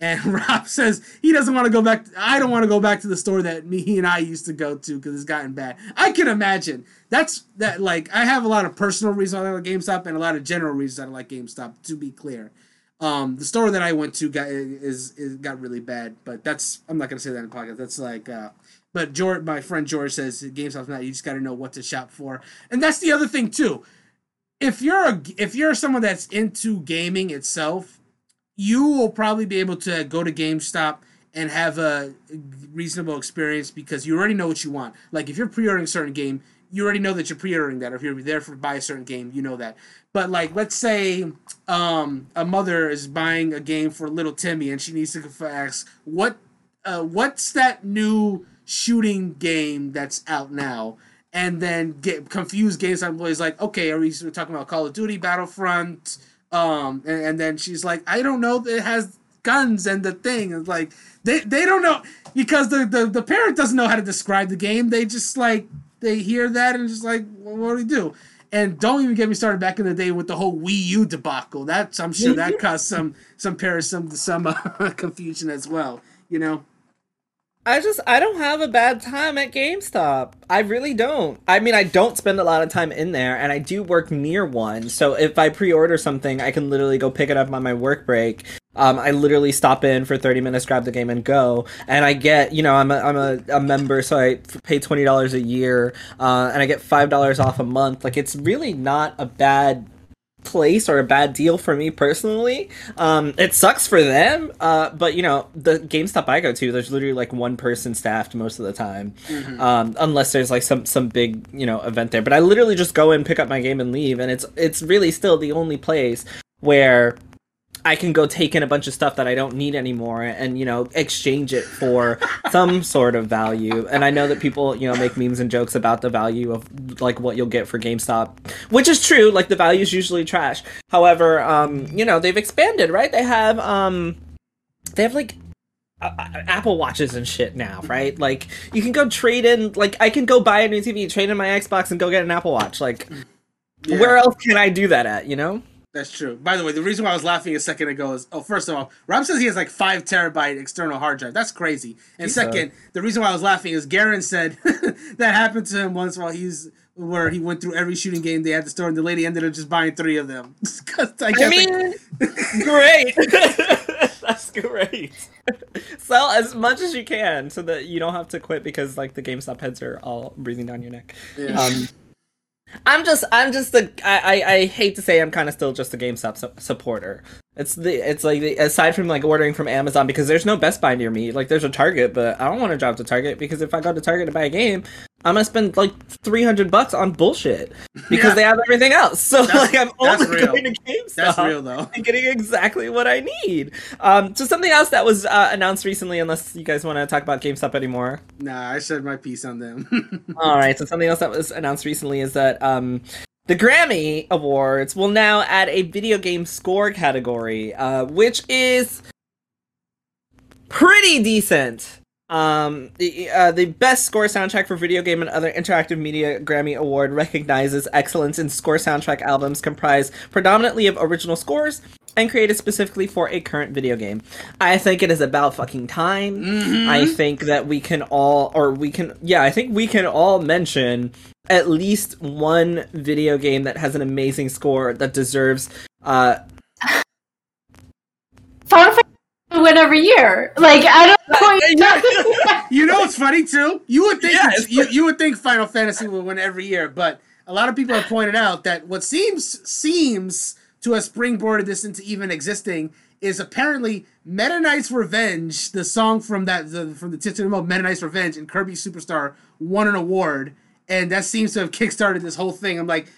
And Rob says he doesn't want to go back. I don't want to go back to the store that me he and I used to go to because it's gotten bad. I can imagine. That's that. Like I have a lot of personal reasons I like GameStop and a lot of general reasons I don't like GameStop. To be clear, um, the store that I went to got is, is got really bad, but that's I'm not gonna say that in podcast. That's like, uh, but George, my friend George says GameStop's not. You just got to know what to shop for, and that's the other thing too. If you're a if you're someone that's into gaming itself, you will probably be able to go to GameStop and have a reasonable experience because you already know what you want. Like if you're pre-ordering a certain game, you already know that you're pre-ordering that. Or if you're there for buy a certain game, you know that. But like, let's say um, a mother is buying a game for little Timmy, and she needs to ask what uh, what's that new shooting game that's out now, and then get confused games employees like, okay, are we talking about Call of Duty, Battlefront? Um, and, and then she's like, I don't know, it has guns and the thing. Like they they don't know because the, the the parent doesn't know how to describe the game. They just like they hear that and just like, well, what do we do? And don't even get me started back in the day with the whole Wii U debacle. That's I'm sure that caused some some Paris some some uh, confusion as well. You know. I just I don't have a bad time at GameStop. I really don't. I mean, I don't spend a lot of time in there, and I do work near one. So if I pre-order something, I can literally go pick it up on my work break. Um, I literally stop in for 30 minutes, grab the game, and go. And I get, you know, I'm a, I'm a, a member, so I pay $20 a year, uh, and I get $5 off a month. Like, it's really not a bad place or a bad deal for me personally. Um, it sucks for them, uh, but you know the GameStop I go to, there's literally like one person staffed most of the time, mm-hmm. um, unless there's like some some big you know event there. But I literally just go in, pick up my game, and leave, and it's it's really still the only place where I can go take in a bunch of stuff that I don't need anymore and, you know, exchange it for some sort of value. And I know that people, you know, make memes and jokes about the value of like what you'll get for GameStop, which is true. Like the value is usually trash. However, um, you know, they've expanded, right? They have, um, they have like uh, Apple watches and shit now, right? Like you can go trade in, like I can go buy a new TV, trade in my Xbox, and go get an Apple Watch. Like, yeah. where else can I do that at? You know? That's true. By the way, the reason why I was laughing a second ago is oh, first of all, Rob says he has like five terabyte external hard drive. That's crazy. And he second, does. the reason why I was laughing is Garen said that happened to him once while he's where he went through every shooting game they had to store, and the lady ended up just buying three of them. I, I mean, great. That's great. Sell as much as you can so that you don't have to quit because like the GameStop heads are all breathing down your neck. Yeah. Um, I'm just, I'm just a, I, I, I hate to say I'm kind of still just a GameStop su- supporter. It's the it's like the, aside from like ordering from Amazon because there's no Best Buy near me. Like there's a Target, but I don't want to drive to Target because if I go to Target to buy a game, I'm gonna spend like three hundred bucks on bullshit because Yeah. they have everything else. So That's- like I'm only real. going to GameStop. That's real though. and getting exactly what I need. Um, so something else that was uh, announced recently, unless you guys want to talk about GameStop anymore. Nah, I said my piece on them. All right. So something else that was announced recently is that um, the Grammy Awards will now add a video game score category, uh, which is pretty decent. Um, the uh, the best score soundtrack for video game and other interactive media Grammy Award recognizes excellence in score soundtrack albums comprised predominantly of original scores and created specifically for a current video game. I think it is about fucking time. I think that we can all, or we can, yeah, I think we can all mention at least one video game that has an amazing score that deserves uh Final Fantasy win every year. Like I don't know. you're talking about. you know what's funny too? You would think Yeah, it's, it's- you, you would think Final Fantasy would win every year, but a lot of people have pointed out that what seems seems to have springboarded this into even existing is apparently Meta Knight's Revenge, the song from that the, from the mode Meta Knight's Revenge and Kirby Super Star won an award, and that seems to have kickstarted this whole thing. I'm like,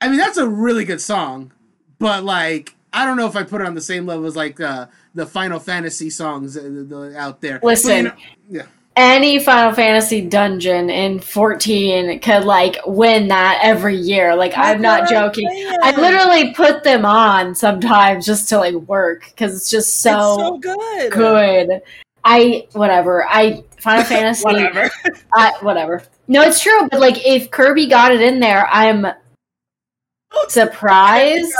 I mean, that's a really good song, but like, I don't know if I put it on the same level as like uh, the Final Fantasy songs uh, the- out there. But, you Listen. know- yeah. Any Final Fantasy dungeon in 14 could like win that every year. Like oh I'm not That's what I'm joking. I literally put them on sometimes just to like work because it's just It's so, so good. good. I whatever. I Final Fantasy Whatever. I, whatever. No, it's true. But like, if Kirby got it in there, I'm surprised,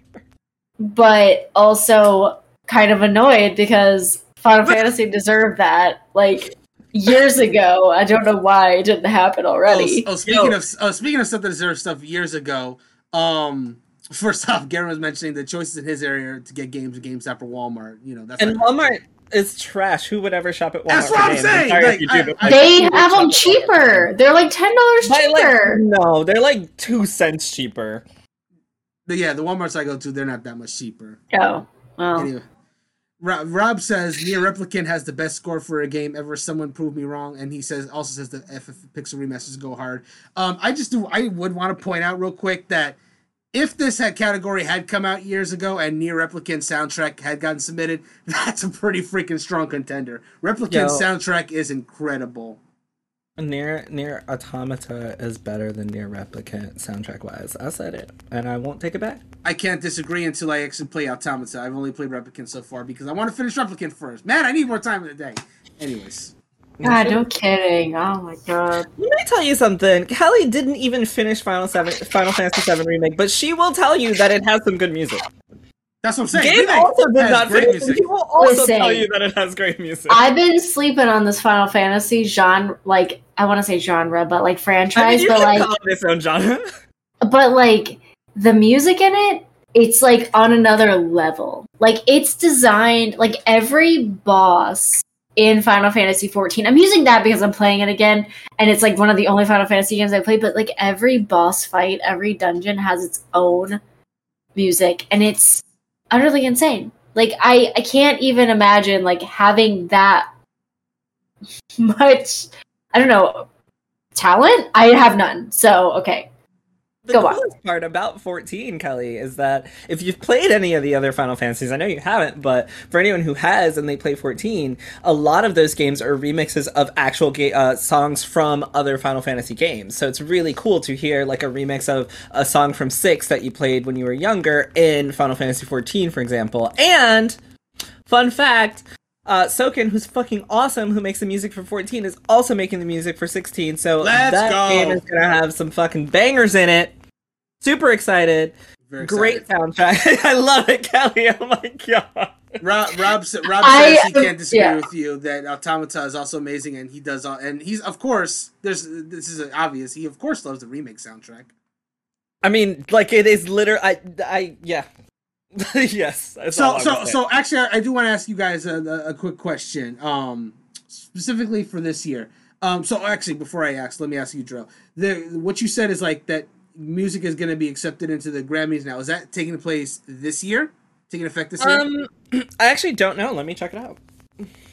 but also kind of annoyed because Final Fantasy deserved that. Like years ago, I don't know why it didn't happen already. Oh, oh, speaking Yo. of oh, speaking of stuff that deserves stuff years ago, um, first off, Garen was mentioning the choices in his area to get games at GameStop or Walmart. You know, that's And like, Walmart is trash. Who would ever shop at Walmart? That's what I'm saying, like, if you I- I- they who have them cheaper. They're like ten dollars By, like, cheaper. no, they're like two cents cheaper. the, yeah, the WalMarts I go to, they're not that much cheaper. oh, well, Anyway, Rob, Rob says NieR Replicant has the best score for a game ever. Someone proved me wrong, and he says also says the FF Pixel remasters go hard. Um, I just do. I would want to point out real quick that if this had category had come out years ago and NieR Replicant soundtrack had gotten submitted, that's a pretty freaking strong contender. Replicant Yo. soundtrack is incredible. NieR NieR Automata is better than NieR Replicant soundtrack wise. I said it, and I won't take it back. I can't disagree until I actually play Automata. I've only played Replicant so far because I want to finish Replicant first. Man, I need more time in the day. Anyways. God, no kidding. Oh my god. Let me tell you something. Kelly didn't even finish Final Seven, Final Fantasy Seven remake, but she will tell you that it has some good music. That's what I'm saying. Gabe Remake also did has not great music. and he will also Listen. tell you that it has great music. I've been sleeping on this Final Fantasy genre, like I want to say genre, but like I franchise, mean, you but can like, call it its own genre. but like the music in it, it's like on another level. Like it's designed, like every boss in Final Fantasy 14. I'm using that because I'm playing it again, and it's like one of the only Final Fantasy games I play. But like every boss fight, every dungeon has its own music, and it's utterly insane. Like I, I can't even imagine like having that much. I don't know talent. I have none. So okay, The Go on. coolest part about 14, Kelly, is that if you've played any of the other Final Fantasies, I know you haven't, but for anyone who has and they play 14, a lot of those games are remixes of actual ga- uh, songs from other Final Fantasy games. So it's really cool to hear like a remix of a song from 6 that you played when you were younger in Final Fantasy 14, for example. And, fun fact, uh, Soken, who's fucking awesome, who makes the music for 14, is also making the music for 16. So Let's that go. game is gonna have some fucking bangers in it. Super excited. Very Great excited. soundtrack. I love it, Kelly. Oh my god. Rob, Rob, sa- Rob I- says he can't disagree yeah. with you that Automata is also amazing, and he does. All, and he's of course. There's this is obvious. He of course loves the remake soundtrack. I mean, like it is literally. I, I, yeah. yes. So so so actually, I, I do want to ask you guys a, a, a quick question, um, specifically for this year. Um, so actually, before I ask, let me ask you, Drill. The what you said is like that music is going to be accepted into the Grammys now. Is that taking place this year, taking effect this year? Um, I actually don't know. Let me check it out.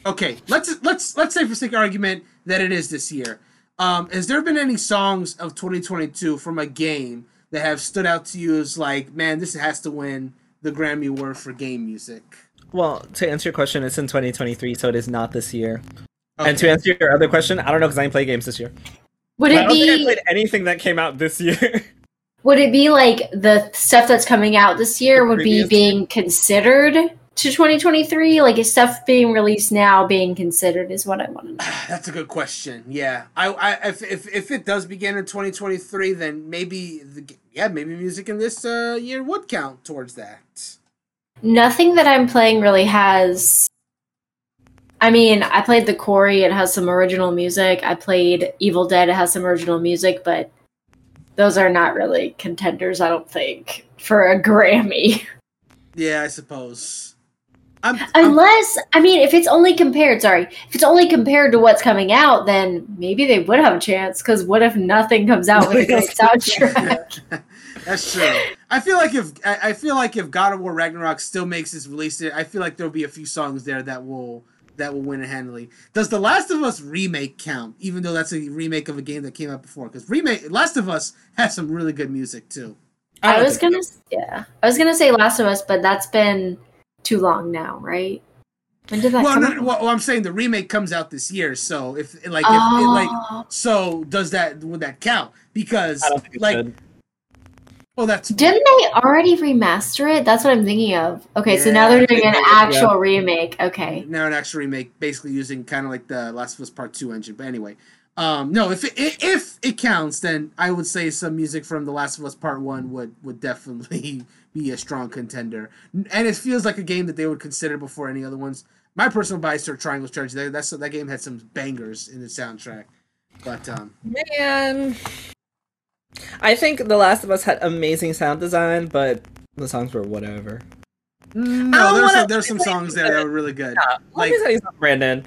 Okay, let's let's let's say for sake of argument that it is this year. Um, has there been any songs of 2022 from a game that have stood out to you as like, man, this has to win the Grammy Award for game music? Well, to answer your question, it's in 2023, so it is not this year. Okay. And to answer your other question, I don't know because I didn't play games this year. Would But I it don't think I be played anything that came out this year. would it be like the stuff that's coming out this year The would be previous- being considered to 2023? Like is stuff being released now being considered is what I want to know. That's a good question. Yeah, I, I if, if if it does begin in 2023, then maybe the g- yeah maybe music in this uh, year would count towards that. Nothing that I'm playing really has. I mean, I played the Quarry. It has some original music. I played Evil Dead. It has some original music, but those are not really contenders. I don't think for a Grammy. Yeah, I suppose. I'm, I'm Unless, I mean, if it's only compared, sorry, if it's only compared to what's coming out, then maybe they would have a chance. Because what if nothing comes out with a great soundtrack? That's true. I feel like if I, I feel like if God of War Ragnarok still makes its release, I feel like there'll be a few songs there that will that will win it handily. Does The Last of Us remake count? Even though that's a remake of a game that came out before, because remake Last of Us has some really good music too. I don't was gonna, yeah, I was gonna say Last of Us, but that's been too long now, right? When did that Well, come no, out? no, well, I'm saying the remake comes out this year, so if like if it, like Oh. so does that would that count? Because I don't think like should. well that's Didn't they already remaster it? That's what I'm thinking of. Okay, so now they're doing an think they did, yeah. actual remake. Okay. now an actual remake, basically using kind of like the Last of Us Part Two engine. But anyway, um, no, if it, if it counts, then I would say some music from The Last of Us Part One would would definitely be a strong contender, and it feels like a game that they would consider before any other ones. My personal bias are Triangle Strategy. That, that's that game had some bangers in the soundtrack, but um, Man, I think The Last of Us had amazing sound design, but the songs were whatever. no, there's some, there's some songs there that were really good. Yeah, let Like- me tell you something, Brandon.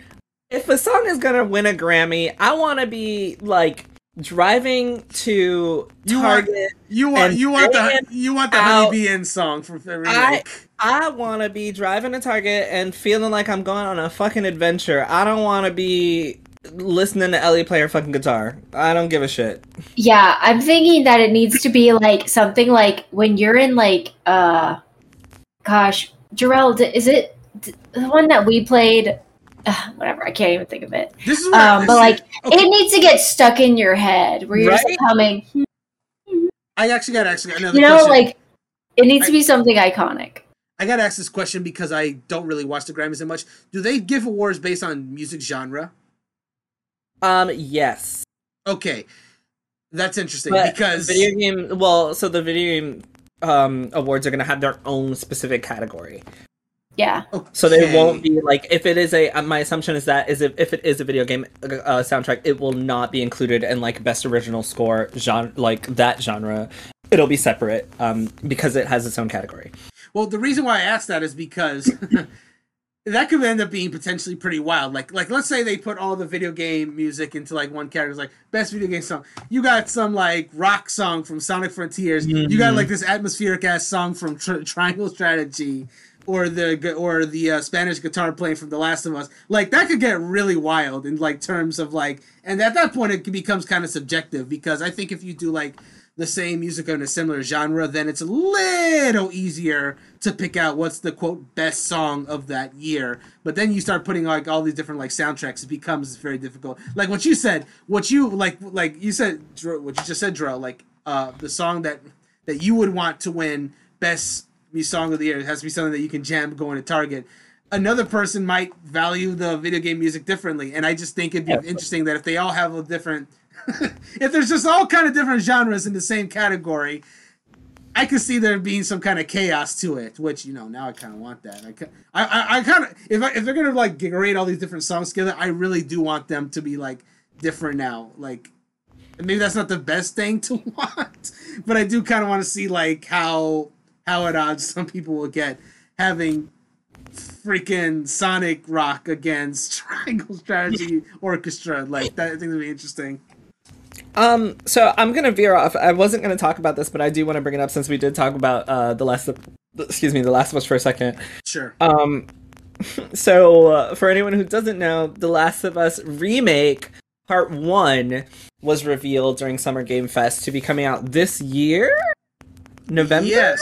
If a song is gonna win a Grammy, I want to be like driving to You want- Target. You want And you want the you want the out- Honey Bee song from the. I I want to be driving to Target and feeling like I'm going on a fucking adventure. I don't want to be listening to Ellie play her fucking guitar. I don't give a shit. Yeah, I'm thinking that it needs to be like something like when you're in like uh gosh, Jarrell, is it the one that we played? Uh, whatever, I can't even think of it. This is what Um, but this like is- okay. it needs to get stuck in your head where you're just Right? like humming. I actually got actually another You know, question. like it needs to be something iconic. I got to ask this question because I don't really watch the Grammys that much. Do they give awards based on music genre? Um, yes. Okay, that's interesting But because video game. Well, so the video game um awards are gonna have their own specific category. Yeah. So they Okay. won't be like if it is a. uh, My assumption is that is if, if it is a video game uh, soundtrack, it will not be included in like best original score genre, like that genre. It'll be separate, um, because it has its own category. Well, the reason why I asked that is because that could end up being potentially pretty wild. Like, like let's say they put all the video game music into like one category, like best video game song. You got some like rock song from Sonic Frontiers. You got Mhm. like this atmospheric ass song from Tri- Triangle Strategy. Or the or the uh, Spanish guitar playing from The Last of Us, like that could get really wild in like terms of like, and at that point it becomes kind of subjective because I think if you do like the same music in a similar genre, then it's a little easier to pick out what's the quote best song of that year. But then you start putting like all these different like soundtracks, it becomes very difficult. Like what you said, what you like, like you said, what you just said, Drell, like uh, the song that that you would want to win best me song of the year it has to be something that you can jam going to Target. Another person might value the video game music differently, and I just think it'd be Yeah. interesting that if they all have a different if there's just all kind of different genres in the same category, I could see there being some kind of chaos to it. Which you know, now I kind of want that. I, I, I, I kind of if I, if they're gonna like grade all these different songs together, I really do want them to be like different now. Like maybe that's not the best thing to want, but I do kind of want to see like how how at odds some people will get having freaking Sonic Rock against Triangle Strategy Orchestra. Like that, I think would be interesting. Um, so I'm gonna veer off. I wasn't gonna talk about this, but I do want to bring it up since we did talk about uh the Last of excuse me, The Last of Us for a second. Sure. Um, so uh, for anyone who doesn't know, The Last of Us remake part one was revealed during Summer Game Fest to be coming out this year, November. Yes,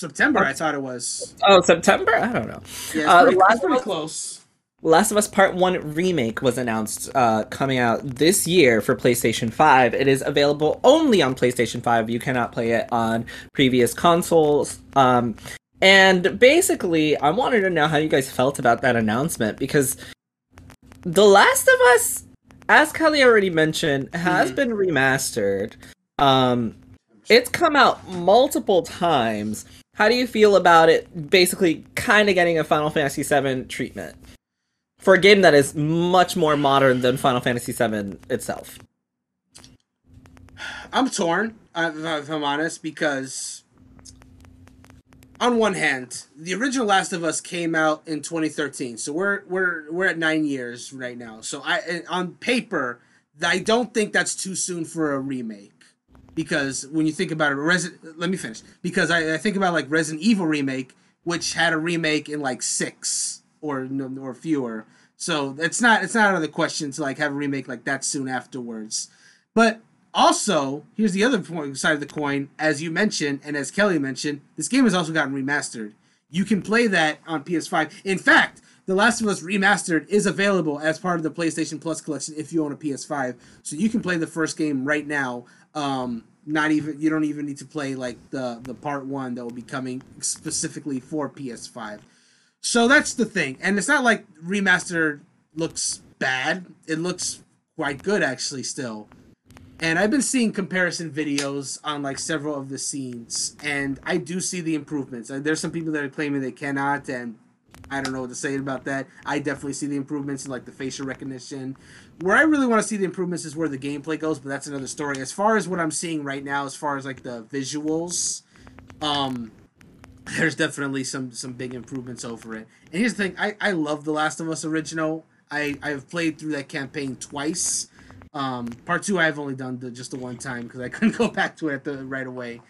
September. I thought it was. Oh, September. I don't know. Yeah, Uh, pretty, Last pretty of Us- close. Last of Us Part 1 remake was announced uh, coming out this year for PlayStation 5. It is available only on PlayStation 5. You cannot play it on previous consoles. Um, and basically, I wanted to know how you guys felt about that announcement because The Last of Us, as Kelly already mentioned, has Mhm. been remastered. Um, it's come out multiple times. How do you feel about it basically kind of getting a Final Fantasy VII treatment? For a game that is much more modern than Final Fantasy VII itself. I'm torn, uh, if I'm honest, because on one hand, the original Last of Us came out in 2013, so we're we're we're at nine years right now. So I on paper, I don't think that's too soon for a remake. Because when you think about it, Resident, let me finish. Because I, I think about like Resident Evil remake, which had a remake in like six or or fewer. So it's not it's not out of the question to like have a remake like that soon afterwards. But also, here's the other point side of the coin. As you mentioned, and as Kelly mentioned, this game has also gotten remastered. You can play that on PS5. In fact, The Last of Us Remastered is available as part of the PlayStation Plus collection if you own a PS5. So you can play the first game right now. Um, not even you don't even need to play like the the part one that will be coming specifically for PS5. So that's the thing, and it's not like remaster looks bad. It looks quite good actually still. And I've been seeing comparison videos on like several of the scenes, and I do see the improvements. There's some people that are claiming they cannot, and I don't know what to say about that. I definitely see the improvements in like the facial recognition. Where I really want to see the improvements is where the gameplay goes, but that's another story. As far as what I'm seeing right now, as far as like the visuals, um, there's definitely some some big improvements over it. And here's the thing: I I love The Last of Us original. I I've played through that campaign twice. Um, part two I've only done the, just the one time because I couldn't go back to it the right away.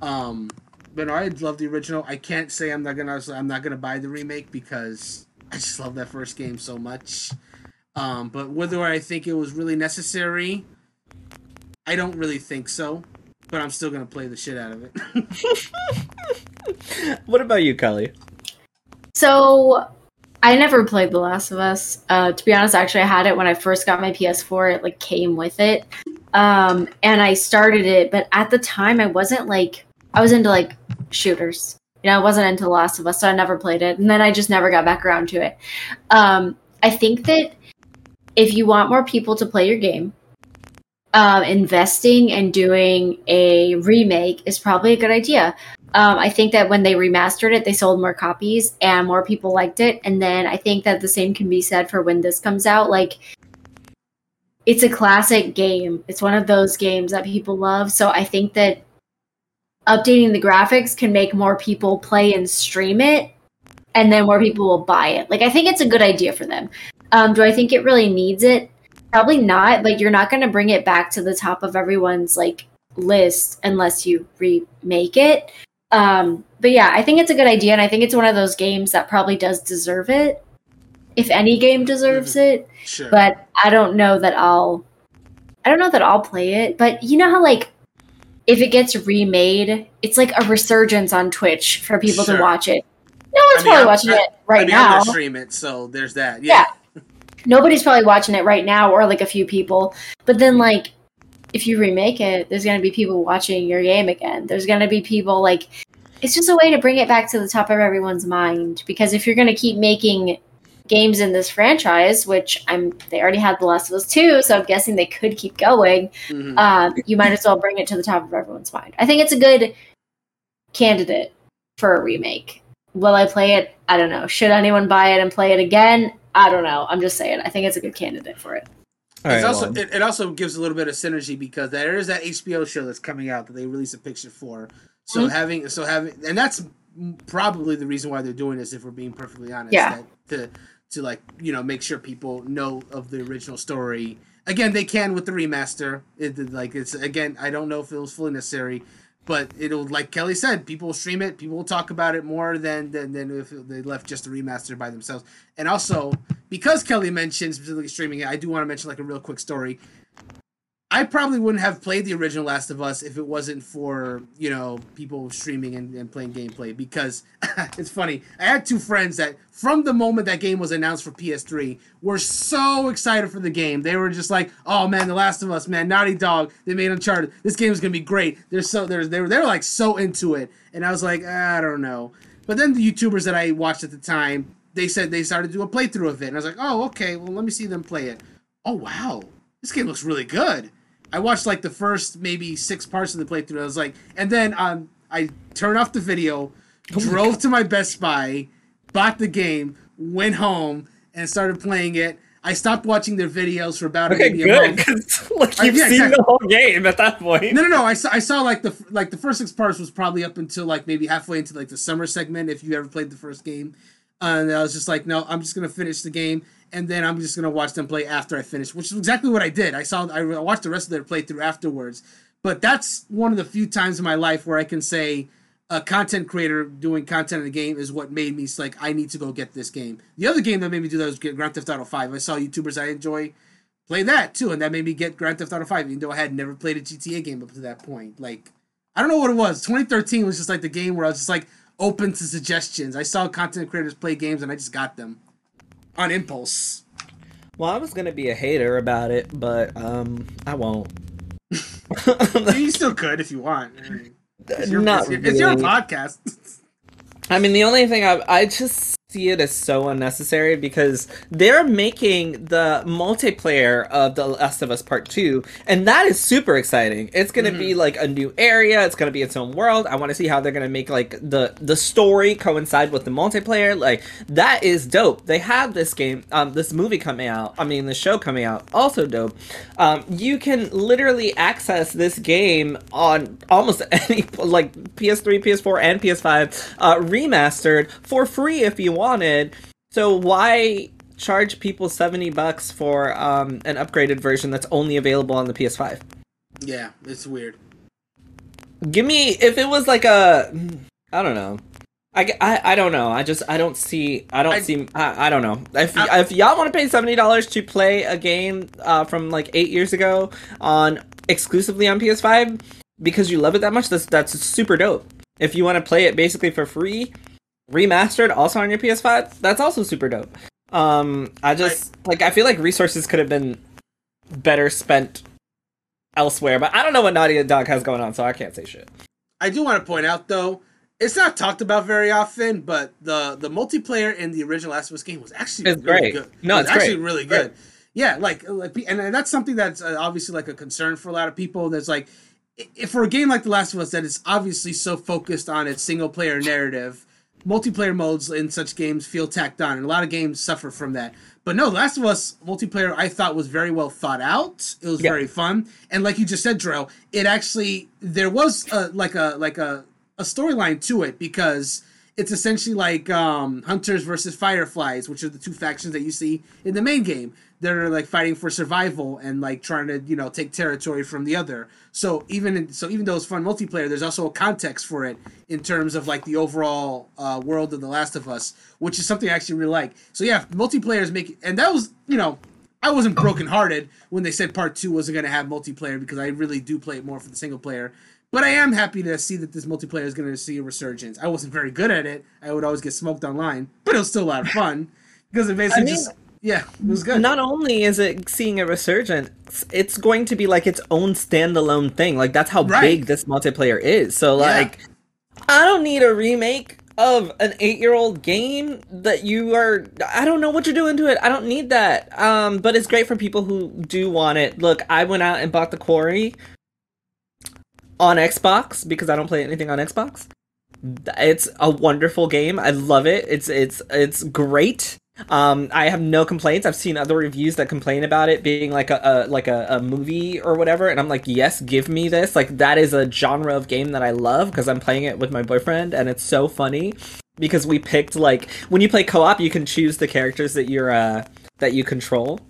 Um, but no, I love the original. I can't say I'm not gonna I'm not gonna buy the remake because I just love that first game so much. Um, but whether I think it was really necessary, I don't really think so. But I'm still gonna play the shit out of it. What about you, Kelly? So I never played The Last of Us. Uh, to be honest, actually, I had it when I first got my PS4. It like came with it, um, and I started it. But at the time, I wasn't like I was into like shooters. You know, I wasn't into The Last of Us, so I never played it. And then I just never got back around to it. Um, I think that if you want more people to play your game, um, investing and doing a remake is probably a good idea. Um, I think that when they remastered it, they sold more copies and more people liked it. And then I think that the same can be said for when this comes out. Like, it's a classic game. It's one of those games that people love. So I think that updating the graphics can make more people play and stream it, and then more people will buy it. Like, I think it's a good idea for them. Um, do I think it really needs it? Probably not. Like, you're not going to bring it back to the top of everyone's like list unless you remake it. Um, but yeah, I think it's a good idea, and I think it's one of those games that probably does deserve it. If any game deserves it, Sure. but I don't know that I'll. I don't know that I'll play it, but you know how like if it gets remade, it's like a resurgence on Twitch for people Sure. to watch it. No one's I mean, probably I'm- watching I- it right I mean, now. I'm stream it, so there's that. Yeah. Yeah. Nobody's probably watching it right now, or like a few people. But then, like, if you remake it, there's gonna be people watching your game again. There's gonna be people like. It's just a way to bring it back to the top of everyone's mind. Because if you're gonna keep making games in this franchise, which I'm, they already had The Last of Us two, so I'm guessing they could keep going. Mhm. Um, you might as well bring it to the top of everyone's mind. I think it's a good candidate for a remake. Will I play it? I don't know. Should anyone buy it and play it again? I don't know. I'm just saying. I think it's a good candidate for it. All it's right, also well, it, it also gives a little bit of synergy because there is that HBO show that's coming out that they released a picture for. So Mhm. having so having and that's probably the reason why they're doing this if we're being perfectly honest. Yeah. That, to to like you know make sure people know of the original story. Again, they can with the remaster. It like it's again I don't know if it was fully necessary, but it'll like Kelly said, people will stream it, people will talk about it more than than, than if they left just a remaster by themselves. And also because Kelly mentioned specifically streaming it, I do want to mention like a real quick story. I probably wouldn't have played the original Last of Us if it wasn't for you know people streaming and, and playing gameplay because it's funny. I had two friends that from the moment that game was announced for PS3 were so excited for the game. They were just like, "Oh man, The Last of Us, man, Naughty Dog, they made Uncharted. This game is gonna be great." They're so they're they were they were like so into it, and I was like, I don't know. But then the YouTubers that I watched at the time, they said they started to do a playthrough of it, and I was like, oh okay, well let me see them play it. Oh wow, this game looks really good I watched like the first maybe six parts of the playthrough. I was like, and then um, I turned off the video, oh drove to my Best Buy, bought the game, went home, and started playing it. I stopped watching their videos for about okay, maybe good, a month. like you've yeah, seen exactly. the whole game at that point. No, no, no. I saw, I saw like the like the first six parts was probably up until like maybe halfway into like the summer segment. If you ever played the first game, uh, and I was just like, no, I'm just gonna finish the game and then I'm just gonna watch them play after I finish, which is exactly what I did. I saw I watched the rest of their playthrough afterwards. But that's one of the few times in my life where I can say a content creator doing content in the game is what made me like I need to go get this game. The other game that made me do that was Grand Theft Auto Five. I saw YouTubers I enjoy play that too, and that made me get Grand Theft Auto Five, even though I had never played a GTA game up to that point. Like I don't know what it was. 2013 was just like the game where I was just like open to suggestions. I saw content creators play games and I just got them on impulse. Well, I was gonna be a hater about it, but um, I won't. you still could if you want. It's your, Not it's, your, really. it's your podcast. I mean, the only thing I I just see it as so unnecessary because they're making the multiplayer of The Last of Us Part 2, and that is super exciting. It's going to mm-hmm. be like a new area, it's going to be its own world. I want to see how they're going to make like the the story coincide with the multiplayer. Like that is dope. They have this game um this movie coming out. I mean, the show coming out also dope. Um you can literally access this game on almost any like PS3, PS4 and PS5 uh remastered for free if you want wanted. So why charge people 70 bucks for um, an upgraded version that's only available on the PS5? Yeah, it's weird. Give me if it was like a I don't know. I, I, I don't know. I just I don't see I don't I, see I, I don't know. If I, if y'all want to pay seventy dollars to play a game uh, from like eight years ago on exclusively on PS5 because you love it that much, that's that's super dope. If you want to play it basically for free, remastered also on your PS5, that's also super dope. Um, I just I, like I feel like resources could have been better spent elsewhere, but I don't know what Naughty Dog has going on, so I can't say shit. I do want to point out though, it's not talked about very often, but the the multiplayer in the original Last of Us game was actually it's really great. good. No, it it's actually great. really good. Yeah, like like and that's something that's uh, obviously like a concern for a lot of people. That's like if for a game like The Last of Us that is obviously so focused on its single player narrative multiplayer modes in such games feel tacked on, and a lot of games suffer from that. But no, Last of Us multiplayer I thought was very well thought out. It was yeah. very fun, and like you just said, Drell, it actually there was a, like a like a a storyline to it because it's essentially like um, hunters versus fireflies, which are the two factions that you see in the main game. They're like fighting for survival and like trying to you know take territory from the other. So even in, so even though it's fun multiplayer, there's also a context for it in terms of like the overall uh, world of The Last of Us, which is something I actually really like. So yeah, multiplayer is making, and that was you know I wasn't brokenhearted when they said part two wasn't going to have multiplayer because I really do play it more for the single player. But I am happy to see that this multiplayer is going to see a resurgence. I wasn't very good at it. I would always get smoked online, but it was still a lot of fun because it basically I mean, just yeah, it was good. Not only is it seeing a resurgence, it's going to be like its own standalone thing. Like that's how right. big this multiplayer is. So like, yeah. I don't need a remake of an eight-year-old game that you are. I don't know what you're doing to it. I don't need that. Um, but it's great for people who do want it. Look, I went out and bought the Quarry on Xbox because I don't play anything on Xbox. It's a wonderful game. I love it. It's it's it's great. Um, I have no complaints. I've seen other reviews that complain about it being like a, a like a, a, movie or whatever, and I'm like, yes, give me this. Like that is a genre of game that I love because I'm playing it with my boyfriend, and it's so funny because we picked like when you play co-op, you can choose the characters that you're uh that you control,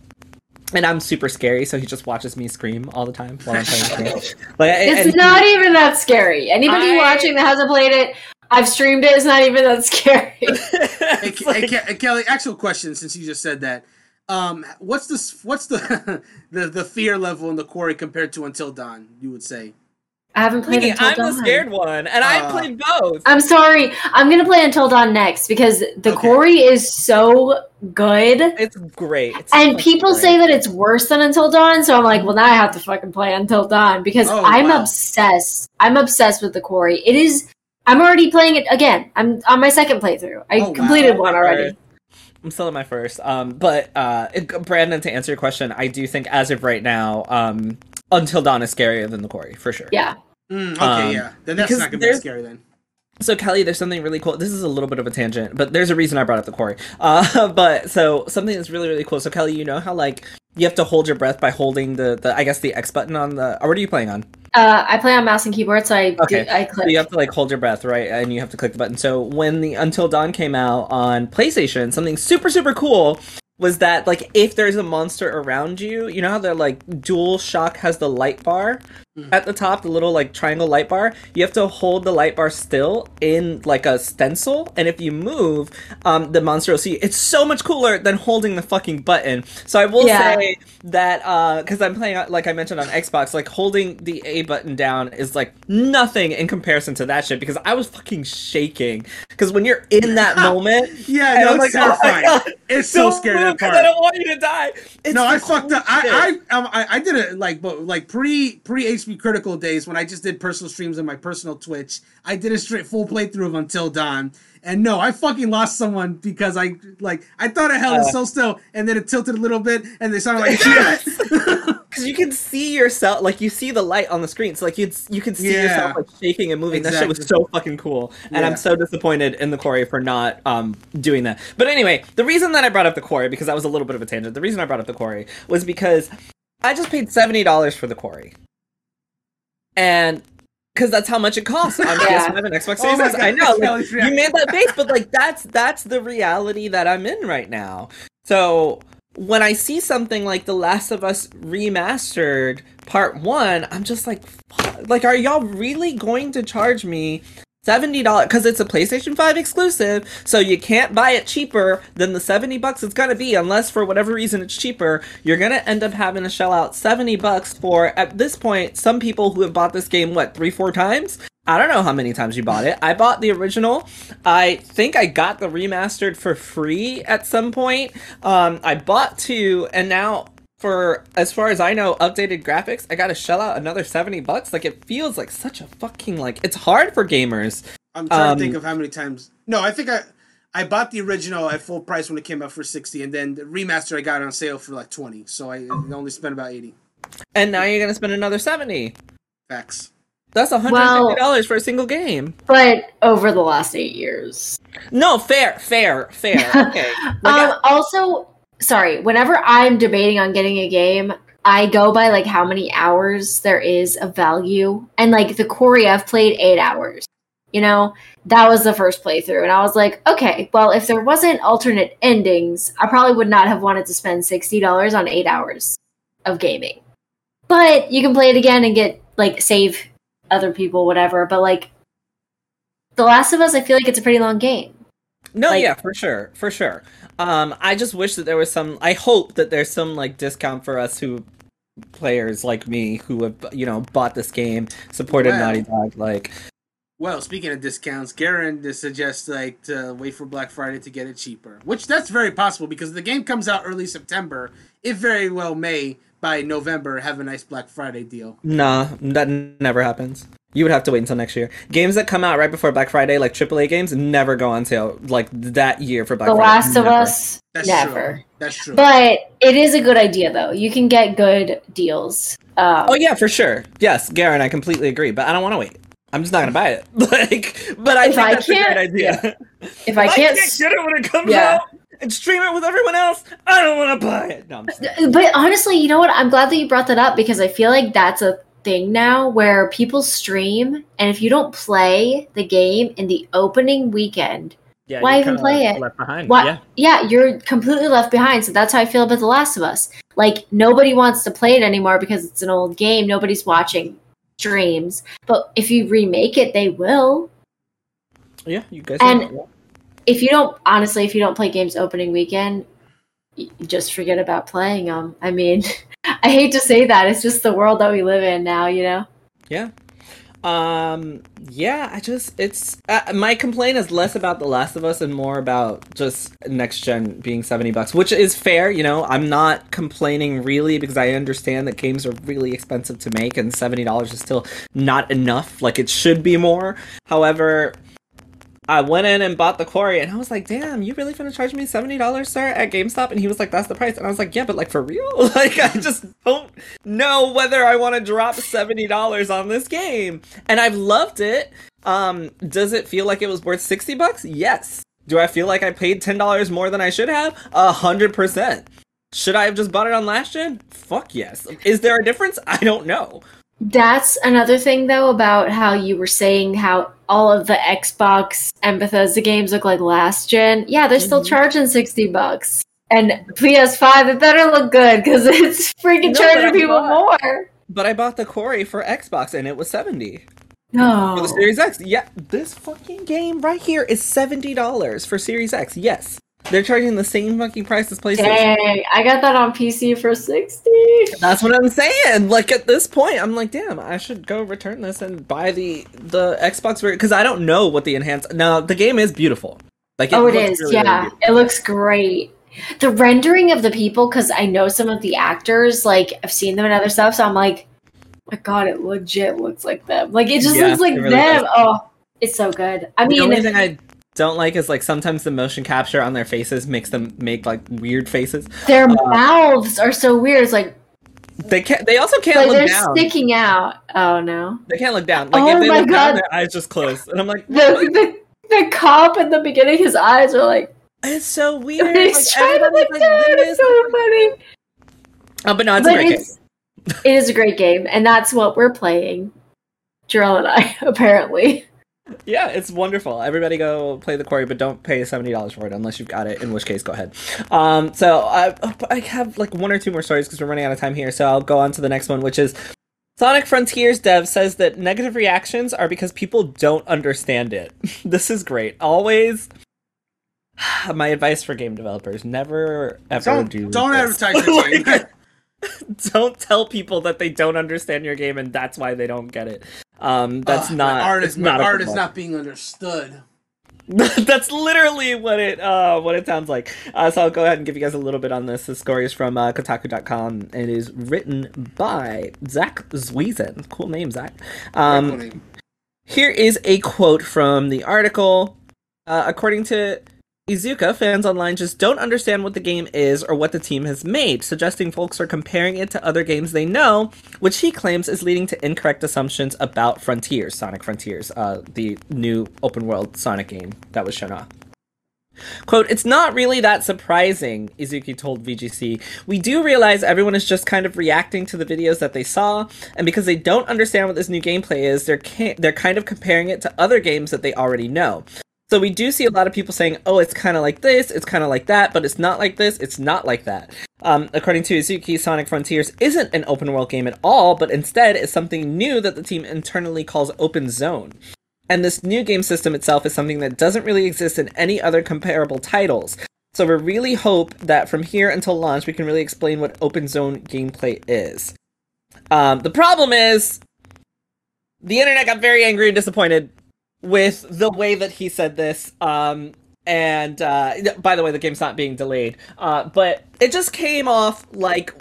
and I'm super scary, so he just watches me scream all the time while I'm playing. Like, It's and- not even that scary. Anybody I- watching that hasn't played it, I've streamed it. It's not even that scary. Hey, like- hey, Ke- hey, Kelly, actual question since you just said that. Um, what's the what's the the the fear level in the quarry compared to Until Dawn? You would say. I haven't played Me, Until I'm Dawn. the scared one, and I Uh, played both. I'm sorry. I'm gonna play Until Dawn next because the Okay. quarry is so good. It's great. It's And fucking people great. say that it's worse than Until Dawn, so I'm like, well, now I have to fucking play Until Dawn because Oh, I'm wow. obsessed. I'm obsessed with the quarry. It is. I'm already playing it again. I'm on my second playthrough. I Oh, wow. completed one already. I'm still in my first. Um, but uh, Brandon, to answer your question, I do think as of right now, um, Until Dawn is scarier than the Quarry for sure. Yeah. Mm, okay, Um, yeah. Then that's not gonna be scary then. So Kelly, there's something really cool. This is a little bit of a tangent, but there's a reason I brought up the quarry. Uh, but so something that's really really cool. So Kelly, you know how like you have to hold your breath by holding the the I guess the X button on the. Or what are you playing on? Uh, I play on mouse and keyboard, so I Okay. do, I So you have to like hold your breath, right? And you have to click the button. So when the Until Dawn came out on PlayStation, something super super cool was that like if there's a monster around you, you know how the like Dual Shock has the light bar. At the top, the little like triangle light bar. You have to hold the light bar still in like a stencil, and if you move, um, the monster will see. you. It's so much cooler than holding the fucking button. So I will Yeah. say that uh, because I'm playing like I mentioned on Xbox, like holding the A button down is like nothing in comparison to that shit. Because I was fucking shaking. Because when you're in that moment, Yeah, no, I'm it's like, oh terrifying. God, it's so scary move, that 'cause part. I don't want you to die. It's no, I fucked up. I, I, um, I I did it like but like pre pre HP Critical days when I just did personal streams on my personal Twitch. I did a straight full playthrough of Until Dawn, and no, I fucking lost someone because I like I thought I held it Uh. so still, and then it tilted a little bit, and they sounded like. Because you can see yourself, like you see the light on the screen, so like you you can see Yeah. yourself like shaking and moving. That shit was so fucking cool, and I'm so disappointed in the quarry for not um doing that. But anyway, the reason that I brought up the quarry because that was a little bit of a tangent. The reason I brought up the quarry was because I just paid seventy dollars for the quarry, and because that's how much it costs on Yeah. PS5 and Xbox Oh Series my S. God, I know like, you made that face, but like that's that's the reality that I'm in right now. So when I see something like The Last of Us remastered part one, I'm just like, fuck, like, are y'all really going to charge me? Seventy dollars because it's a PlayStation Five exclusive, so you can't buy it cheaper than the seventy bucks it's gonna be, unless for whatever reason it's cheaper. You're gonna end up having to shell out seventy bucks for at this point some people who have bought this game what three four times. I don't know how many times you bought it. I bought the original. I think I got the remastered for free at some point. Um, I bought two, and now for as far as I know, updated graphics, I gotta shell out another seventy bucks. Like it feels like such a fucking like it's hard for gamers. I'm trying Um, to think of how many times. No, I think I I bought the original at full price when it came out for sixty, and then the remaster I got on sale for like twenty. So I only spent about eighty. And now you're gonna spend another seventy. Facts. That's hundred and fifty dollars for a single game. But over the last eight years. No, fair, fair, fair. Okay. Like, um, also, sorry, whenever I'm debating on getting a game, I go by like how many hours there is of value. And like the Quarry, I've played eight hours. You know, that was the first playthrough. And I was like, okay, well, if there wasn't alternate endings, I probably would not have wanted to spend $60 on eight hours of gaming. But you can play it again and get like save other people, whatever. But like, The Last of Us, I feel like it's a pretty long game. No, Like- yeah, for sure, for sure. Um, I just wish that there was some. I hope that there's some like discount for us who players like me who have you know bought this game, supported Wow. Naughty Dog. Like, Well, speaking of discounts, Garen suggests like to wait for Black Friday to get it cheaper, which that's very possible because the game comes out early September. It very well may by November have a nice Black Friday deal. nah, that n- never happens. You would have to wait until next year. Games that come out right before Black Friday, like AAA games, never go on sale like that year for Black the Friday. The Last of Us, That's never. true. That's true. But it is a good idea, though. You can get good deals. Um, Oh yeah, for sure. Yes, Garen, I completely agree, but I don't want to wait. I'm just not gonna buy it. like, but I If think I that's a great can't- idea. if I I can't, can't get it when it comes Yeah. out and stream it with everyone else, I don't want to buy it. No, I'm but honestly, you know what? I'm glad that you brought that up because I feel like that's a thing now where people stream, and if you don't play the game in the opening weekend, Yeah, Why even play it? Left behind. Why? Yeah. Yeah, you're completely left behind. So that's how I feel about The Last of Us. Like nobody wants to play it anymore because it's an old game. Nobody's watching streams. But if you remake it, they will. Yeah, you guys. And- If you don't, honestly, if you don't play games opening weekend, just forget about playing them. I mean, I hate to say that. It's just the world that we live in now. You know. Yeah. Um. Yeah. I just it's uh, my complaint is less about The Last of Us and more about just next gen being seventy bucks, which is fair. You know, I'm not complaining really because I understand that games are really expensive to make and seventy dollars is still not enough. Like it should be more. However. I went in and bought the quarry, and I was like, "Damn, you really gonna charge me seventy dollars, sir, at GameStop?" And he was like, "That's the price," and I was like, "Yeah, but like for real? Like, I just don't know whether I want to drop seventy dollars on this game." And I've loved it. Um, does it feel like it was worth sixty bucks? Yes. Do I feel like I paid ten dollars more than I should have? A hundred percent. Should I have just bought it on last gen? Fuck yes. Is there a difference? I don't know. That's another thing, though, about how you were saying how all of the Xbox and Bethesda games look like last gen. Yeah, they're still Mhm. charging 60 bucks. And PS5, it better look good because it's freaking No, charging people bought- more. But I bought the quarry for Xbox, and it was seventy. No. For the Series X. Yeah, this fucking game right here is seventy dollars for Series X. Yes, they're charging the same fucking price as PlayStation. Dang, I got that on PC for 60. That's what I'm saying. Like at this point, I'm like, damn, I should go return this and buy the the Xbox version because I don't know what the enhanced. Now the game is beautiful. Like oh, it is. really, really yeah, beautiful. it looks great. The rendering of the people, because I know some of the actors, like I've seen them in other stuff, so I'm like, my God, it legit looks like them. Like it just Yeah, looks like really them. does. Oh, it's so good. I the mean, only thing I don't like is like sometimes the motion capture on their faces makes them make like weird faces. their uh, mouths are so weird. It's like, They can't. They also can't like look they're down. sticking out. Oh no. They can't look down. Like Oh if they my look down, God. their eyes just close, and I'm like, The, the the cop in the beginning, his eyes are like it's so weird. he's like, trying to look down. It's so funny. Oh, but no, it's a but great game. it's it is a great game, and that's what we're playing. Jarrell and I, apparently. Yeah, it's wonderful. Everybody go play the quarry, but don't pay seventy dollars for it unless you've got it. In which case, go ahead. Um, so I I have like one or two more stories because we're running out of time here. So I'll go on to the next one, which is Sonic Frontiers dev says that negative reactions are because people don't understand it. this is great. Always. My advice for game developers: never ever Don't do don't this. advertise your game. don't tell people that they don't understand your game and that's why they don't get it. Um, that's Ugh, not my art is my not art is not being understood. That's literally what it uh, what it sounds like. Uh, so I'll go ahead and give you guys a little bit on this. The story is from uh, Kotaku.com. It is written by Zack Zwiezen. Cool name, Zach. Um, Cool name. here is a quote from the article. Uh, according to Iizuka, fans online just don't understand what the game is or what the team has made, suggesting folks are comparing it to other games they know, which he claims is leading to incorrect assumptions about Frontiers, Sonic Frontiers, uh, the new open world Sonic game that was shown off. Quote, it's not really that surprising, Iizuka told VGC. We do realize everyone is just kind of reacting to the videos that they saw, and because they don't understand what this new gameplay is, they're, ca- they're kind of comparing it to other games that they already know. So we do see a lot of people saying, "Oh, it's kind of like this, it's kind of like that, but it's not like this, it's not like that." Um, according to Iizuka, Sonic Frontiers isn't an open world game at all, but instead is something new that the team internally calls Open Zone. And this new game system itself is something that doesn't really exist in any other comparable titles. So we really hope that from here until launch, we can really explain what Open Zone gameplay is. Um, the problem is, the internet got very angry and disappointed with the way that he said this. Um, and uh, by the way, the game's not being delayed. Uh, but it just came off like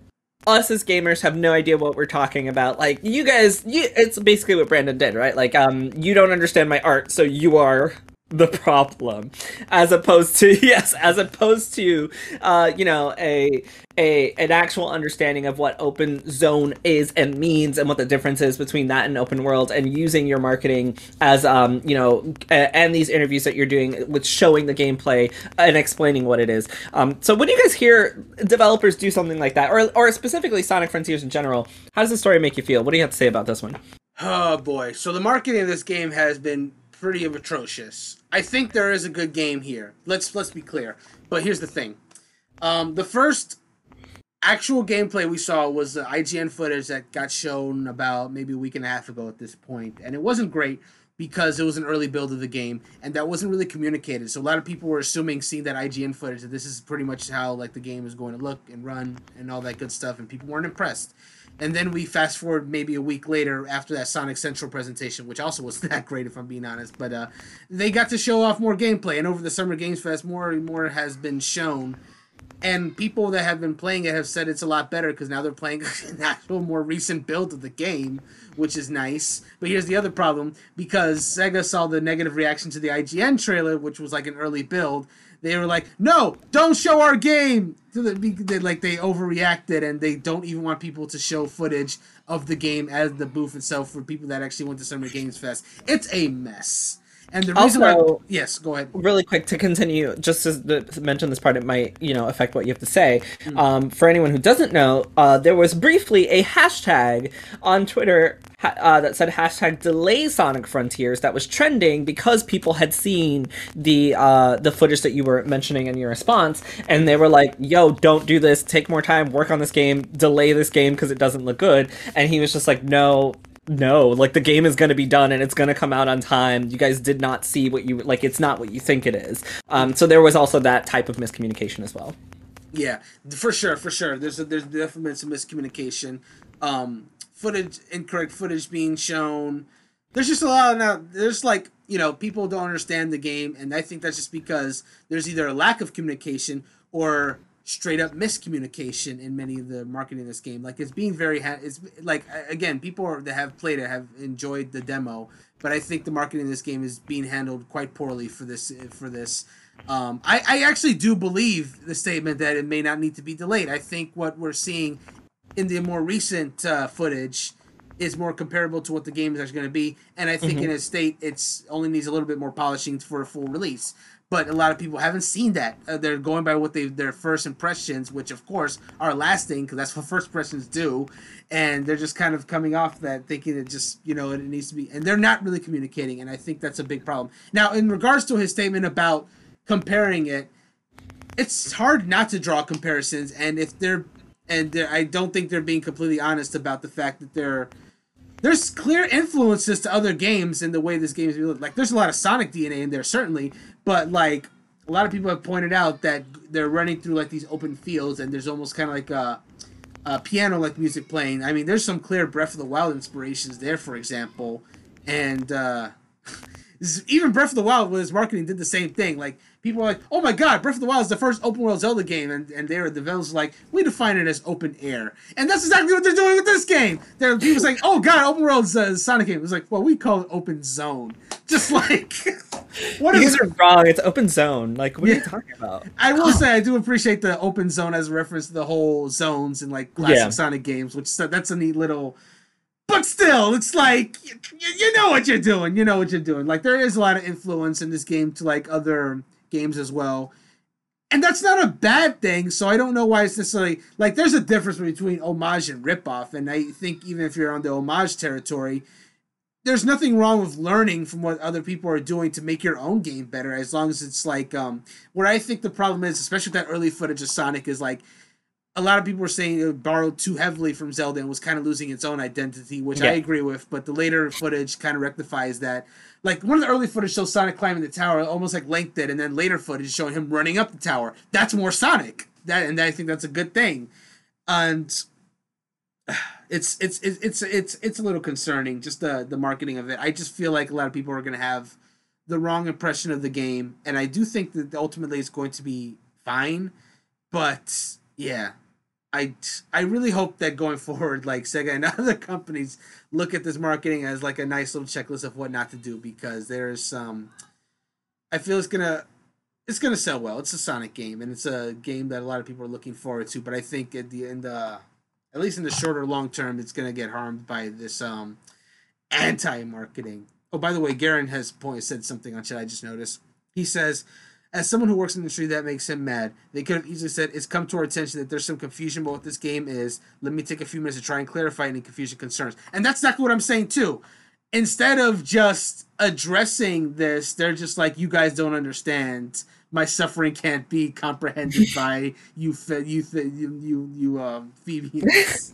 us as gamers have no idea what we're talking about. Like you guys, you, it's basically what Brandon did, right? Like, um, you don't understand my art, so you are the problem, as opposed to yes, as opposed to uh, you know, a a an actual understanding of what open zone is and means, and what the difference is between that and open world, and using your marketing as um, you know, and these interviews that you're doing with showing the gameplay and explaining what it is. Um, so when you guys hear developers do something like that, or or specifically Sonic Frontiers in general, how does the story make you feel? What do you have to say about this one? Oh boy. So the marketing of this game has been pretty atrocious. I think there is a good game here. Let's let's be clear. But here's the thing. Um, the first actual gameplay we saw was the IGN footage that got shown about maybe a week and a half ago at this point, and it wasn't great because it was an early build of the game and that wasn't really communicated. So a lot of people were assuming seeing that IGN footage that this is pretty much how like the game is going to look and run and all that good stuff and people weren't impressed. And then we fast forward maybe a week later after that Sonic Central presentation, which also wasn't that great if I'm being honest. But uh, they got to show off more gameplay, and over the Summer Games Fest, more and more has been shown and people that have been playing it have said it's a lot better because now they're playing an actual more recent build of the game, which is nice. But here's the other problem because Sega saw the negative reaction to the IGN trailer, which was like an early build. They were like, "No, don't show our game." They, like they overreacted, and they don't even want people to show footage of the game as the booth itself for people that actually went to Summer Games Fest. It's a mess. And the reason also, why, yes, go ahead. Really quick to continue, just to mention this part, it might you know affect what you have to say. Mm-hmm. Um, for anyone who doesn't know, uh, there was briefly a hashtag on Twitter uh, that said hashtag delay Sonic Frontiers that was trending because people had seen the uh, the footage that you were mentioning in your response, and they were like, "Yo, don't do this. Take more time. Work on this game. Delay this game because it doesn't look good." And he was just like, "No, no like the game is going to be done and it's going to come out on time. You guys did not see what you like it's not what you think it is. Um so there was also that type of miscommunication as well. Yeah for sure for sure. There's a, there's definitely some miscommunication um footage incorrect footage being shown. There's just a lot of now there's like you know people don't understand the game and i think that's just because there's either a lack of communication or straight up miscommunication in many of the marketing of this game. Like it's being very ha- it's like again, people that have played it have enjoyed the demo, but I think the marketing of this game is being handled quite poorly for this for this. Um, I, I actually do believe the statement that it may not need to be delayed. I think what we're seeing in the more recent uh, footage is more comparable to what the game is actually going to be, and I think mm-hmm. in a state it's only needs a little bit more polishing for a full release but a lot of people haven't seen that. Uh, they're going by what they their first impressions, which of course are lasting because that's what first impressions do, and they're just kind of coming off that thinking it just you know it needs to be, and they're not really communicating, and I think that's a big problem. Now, in regards to his statement about comparing it, it's hard not to draw comparisons, and if they're and they're, I don't think they're being completely honest about the fact that they're there's clear influences to other games in the way this game is being Like, there's a lot of Sonic DNA in there, certainly, but like a lot of people have pointed out that they're running through like these open fields, and there's almost kind of like a, a piano like music playing. I mean, there's some clear Breath of the Wild inspirations there, for example, and uh, even Breath of the Wild with its marketing did the same thing. Like people are like, "Oh my God, Breath of the Wild is the first open world Zelda game," and and they were the developers like, "We define it as open air," and that's exactly what they're doing with this game. There, people saying, "Oh God, open world uh, Sonic game." It was like, well, we call it open zone, just like. what is are wrong. It's open zone. Like, what yeah. are you talking about? I will say I do appreciate the open zone as a reference to the whole zones in like classic yeah. Sonic games, which that's a neat little but still, it's like you, you, know what you're doing. You know what you're doing. Like there is a lot of influence in this game to like other games as well. And that's not a bad thing, so I don't know why it's necessarily like there's a difference between homage and ripoff, and I think even if you're on the homage territory, there's nothing wrong with learning from what other people are doing to make your own game better, as long as it's like um where I think the problem is, especially with that early footage of Sonic, is like a lot of people were saying it borrowed too heavily from Zelda and was kind of losing its own identity, which yeah. I agree with. But the later footage kind of rectifies that. Like one of the early footage shows Sonic climbing the tower, almost like Link did, and then later footage showing him running up the tower. That's more Sonic. That and I think that's a good thing. And it's it's it's it's it's it's a little concerning just the the marketing of it. I just feel like a lot of people are going to have the wrong impression of the game, and I do think that ultimately it's going to be fine. But yeah, I I really hope that going forward, like Sega and other companies look at this marketing as like a nice little checklist of what not to do because there's some. Um, I feel it's gonna it's gonna sell well. It's a Sonic game and it's a game that a lot of people are looking forward to. But I think at the end, uh, at least in the shorter long term, it's gonna get harmed by this um anti marketing. Oh, by the way, Garen has point said something on chat. I just noticed. He says as someone who works in the industry, that makes him mad. They could have easily said, It's come to our attention that there's some confusion about what this game is. Let me take a few minutes to try and clarify any confusion concerns. And that's exactly what I'm saying, too. instead of just addressing this, they're just like, you guys don't understand. My suffering can't be comprehended by you, you, you, you, you, uh, Phoebians.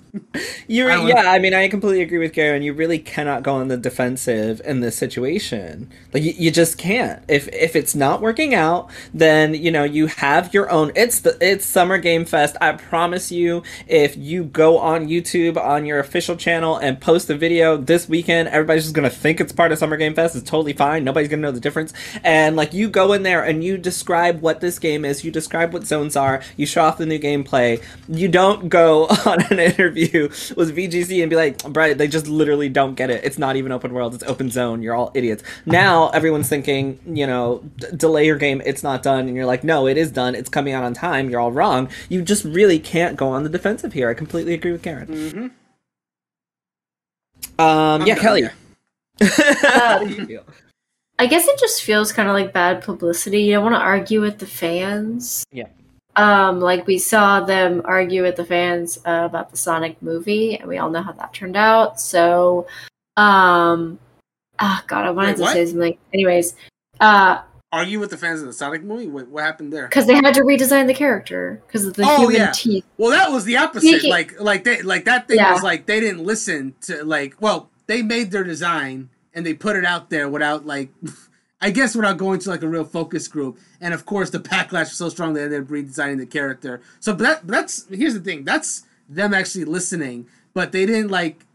you, yeah. I mean, I completely agree with Garen. You really cannot go on the defensive in this situation. Like, you, you just can't. If if it's not working out, then you know you have your own. It's the it's Summer Game Fest. I promise you, if you go on YouTube on your official channel and post a video this weekend, everybody's just gonna think it's part of Summer Game Fest. It's totally fine. Nobody's gonna know the difference. And like, you go in there and you describe what this game is. You describe what zones are. You show off the new gameplay. You don't go on an interview with VGC and be like, Bright, they just literally don't get it. It's not even open world. It's open zone. You're all idiots. Now everyone's thinking, you know, d- delay your game. It's not done. And you're like, no, it is done. It's coming out on time. You're all wrong. You just really can't go on the defensive here. I completely agree with Karen. Mm-hmm. Um, yeah, Kelly. How do you feel? I guess it just feels kind of like bad publicity. You don't want to argue with the fans. Yeah. Um, like we saw them argue with the fans uh, about the Sonic movie, and we all know how that turned out. So, um, oh god, I wanted Wait, to say something. Anyways, uh, argue with the fans of the Sonic movie. What, what happened there? Because they had to redesign the character because of the oh, human yeah. teeth. Well, that was the opposite. like, like they, like that thing yeah. was like they didn't listen to like. Well, they made their design and they put it out there without like. I guess without going to like a real focus group, and of course the backlash was so strong they ended up redesigning the character. So, but that, that's here's the thing: that's them actually listening, but they didn't like.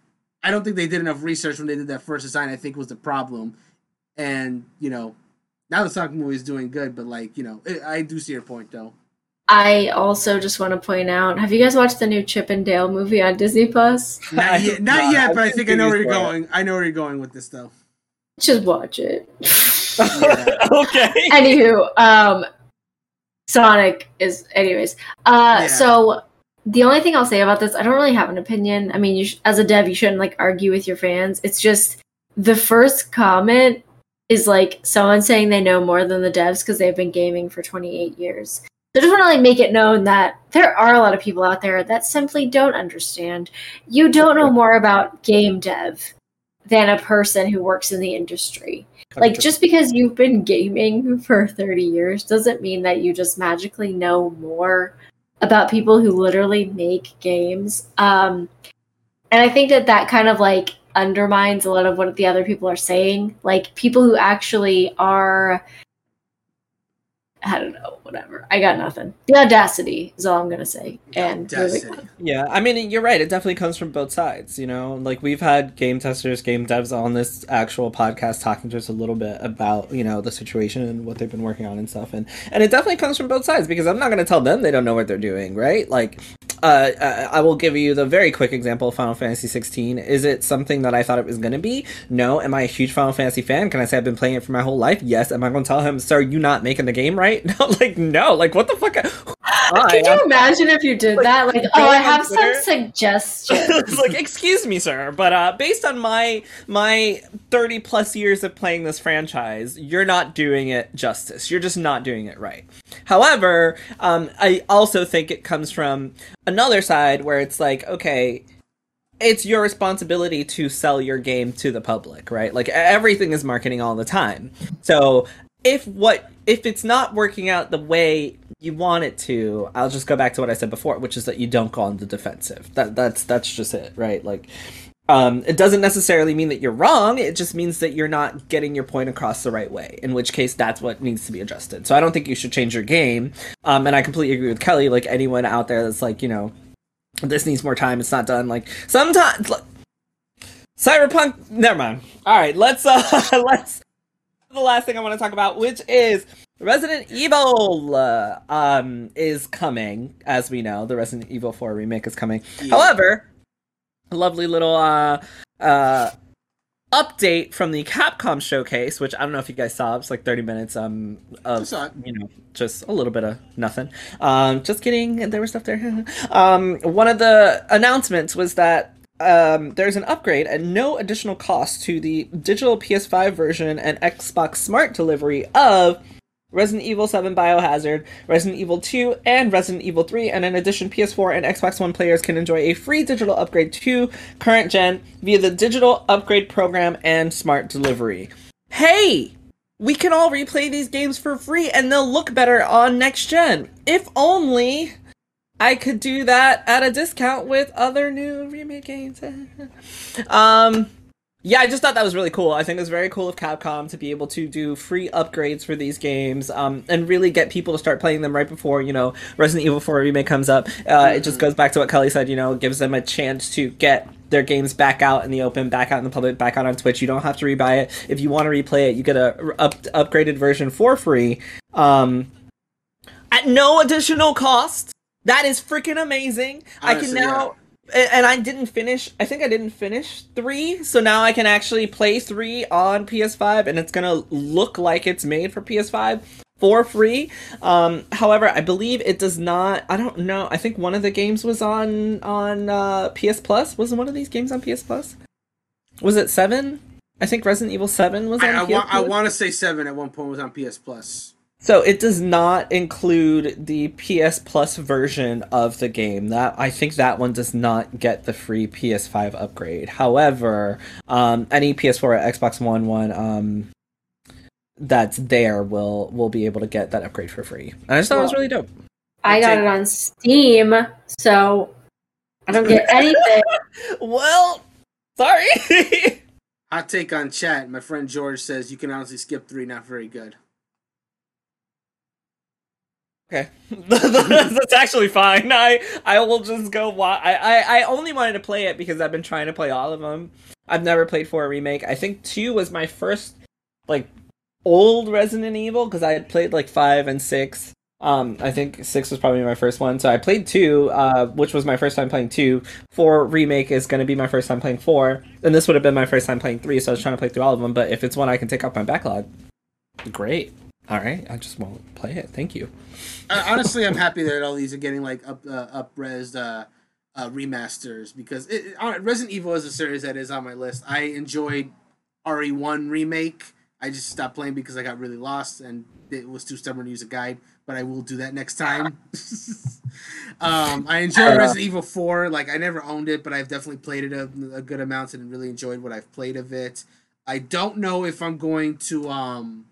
I don't think they did enough research when they did that first design. I think was the problem, and you know, now the Sonic movie is doing good, but like you know, it, I do see your point though. I also just want to point out: Have you guys watched the new Chip and Dale movie on Disney Plus? Not yet, not yet but I think I know where you're going. I know where you're going with this though. Just watch it. okay. Anywho, um, Sonic is, anyways. Uh, yeah. so the only thing I'll say about this, I don't really have an opinion. I mean, you sh- as a dev, you shouldn't like argue with your fans. It's just the first comment is like someone saying they know more than the devs because they've been gaming for 28 years. So I just want to like make it known that there are a lot of people out there that simply don't understand. You don't know more about game dev than a person who works in the industry. Like just because you've been gaming for 30 years doesn't mean that you just magically know more about people who literally make games. Um and I think that that kind of like undermines a lot of what the other people are saying. Like people who actually are I don't know, whatever. I got nothing. The audacity is all I'm gonna say. And yeah, I mean, you're right. It definitely comes from both sides. You know, like we've had game testers, game devs on this actual podcast talking to us a little bit about you know the situation and what they've been working on and stuff, and and it definitely comes from both sides because I'm not gonna tell them they don't know what they're doing, right? Like uh, uh, I will give you the very quick example of Final Fantasy 16. Is it something that I thought it was going to be? No. Am I a huge Final Fantasy fan? Can I say I've been playing it for my whole life? Yes. Am I going to tell him, sir, you not making the game right? No, like, no. Like, what the fuck? Could you imagine if you did like, that? Like, oh, I have some suggestions. like, excuse me, sir, but uh, based on my my 30 plus years of playing this franchise, you're not doing it justice. You're just not doing it right. However, um, I also think it comes from another side where it's like, okay, it's your responsibility to sell your game to the public, right? Like everything is marketing all the time. So if what if it's not working out the way you want it to, I'll just go back to what I said before, which is that you don't go on the defensive. That that's that's just it, right? Like um, it doesn't necessarily mean that you're wrong. It just means that you're not getting your point across the right way. In which case, that's what needs to be adjusted. So I don't think you should change your game. Um, and I completely agree with Kelly. Like anyone out there that's like, you know, this needs more time. It's not done. Like sometimes, like, Cyberpunk. Never mind. All right, let's uh, let's. The last thing I want to talk about, which is Resident Evil, uh, um, is coming. As we know, the Resident Evil Four remake is coming. Yeah. However lovely little uh uh update from the Capcom showcase, which I don't know if you guys saw. It's like 30 minutes um of you know just a little bit of nothing. Um, just kidding. There was stuff there. um, one of the announcements was that um, there's an upgrade at no additional cost to the digital PS5 version and Xbox Smart delivery of Resident Evil 7 Biohazard, Resident Evil 2, and Resident Evil 3. And in addition, PS4 and Xbox One players can enjoy a free digital upgrade to current gen via the digital upgrade program and smart delivery. Hey! We can all replay these games for free and they'll look better on next gen. If only I could do that at a discount with other new remake games. um yeah, I just thought that was really cool. I think it's very cool of Capcom to be able to do free upgrades for these games um, and really get people to start playing them right before, you know, Resident Evil 4 Remake comes up. Uh, mm-hmm. It just goes back to what Kelly said, you know, gives them a chance to get their games back out in the open, back out in the public, back out on Twitch. You don't have to rebuy it. If you want to replay it, you get a up- upgraded version for free um, at no additional cost. That is freaking amazing. Honestly, I can now. Yeah and I didn't finish. I think I didn't finish three, so now I can actually play three on PS5, and it's gonna look like it's made for PS5 for free. Um, however, I believe it does not. I don't know. I think one of the games was on on uh, PS Plus. Was one of these games on PS Plus? Was it seven? I think Resident Evil Seven was on. I, I, wa- I want to say seven at one point was on PS Plus. So it does not include the PS Plus version of the game. That I think that one does not get the free PS5 upgrade. However, um, any PS4 or Xbox One one um, that's there will will be able to get that upgrade for free. And I just thought well, it was really dope. I got it on Steam, so I don't get anything. well, sorry. Hot take on chat. My friend George says you can honestly skip three. Not very good. Okay, that's actually fine. I I will just go. Wa- I, I I only wanted to play it because I've been trying to play all of them. I've never played for a remake. I think two was my first like old Resident Evil because I had played like five and six. Um, I think six was probably my first one. So I played two, uh, which was my first time playing two. Four remake is going to be my first time playing four, and this would have been my first time playing three. So I was trying to play through all of them. But if it's one I can take off my backlog, great. All right, I just won't play it. Thank you. Uh, honestly, I'm happy that all these are getting like up uh, up res uh, uh, remasters because it, it, Resident Evil is a series that is on my list. I enjoyed RE1 remake. I just stopped playing because I got really lost and it was too stubborn to use a guide. But I will do that next time. um, I enjoyed Resident Evil 4. Like I never owned it, but I've definitely played it a, a good amount and really enjoyed what I've played of it. I don't know if I'm going to um,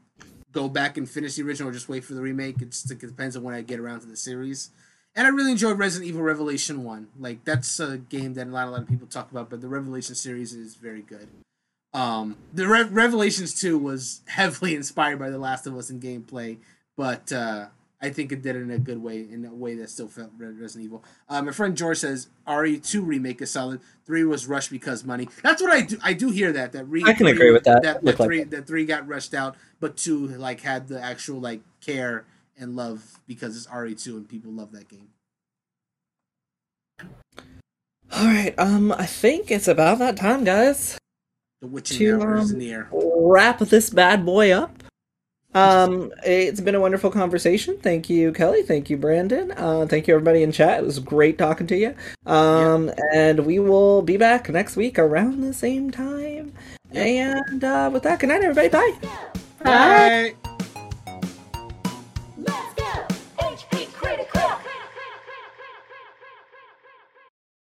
go back and finish the original or just wait for the remake. It just it depends on when I get around to the series. And I really enjoyed Resident Evil Revelation 1. Like, that's a game that not a lot of people talk about, but the Revelation series is very good. Um, the Re- Revelations 2 was heavily inspired by The Last of Us in gameplay, but uh, I think it did it in a good way, in a way that still felt Resident Evil. Uh, my friend George says RE2 remake is solid. Three was rushed because money. That's what I do. I do hear that. That re- I can three, agree with that. That, that three, like that. that three got rushed out, but two like had the actual like care and love because it's RE2 and people love that game. All right, um, I think it's about that time, guys. The witching to, hour is um, near. Wrap this bad boy up. Um, it's been a wonderful conversation. Thank you, Kelly. Thank you, Brandon. Uh, thank you, everybody in chat. It was great talking to you. Um, yep. and we will be back next week around the same time. Yep. And uh, with that, good night, everybody. Bye. Bye. Bye.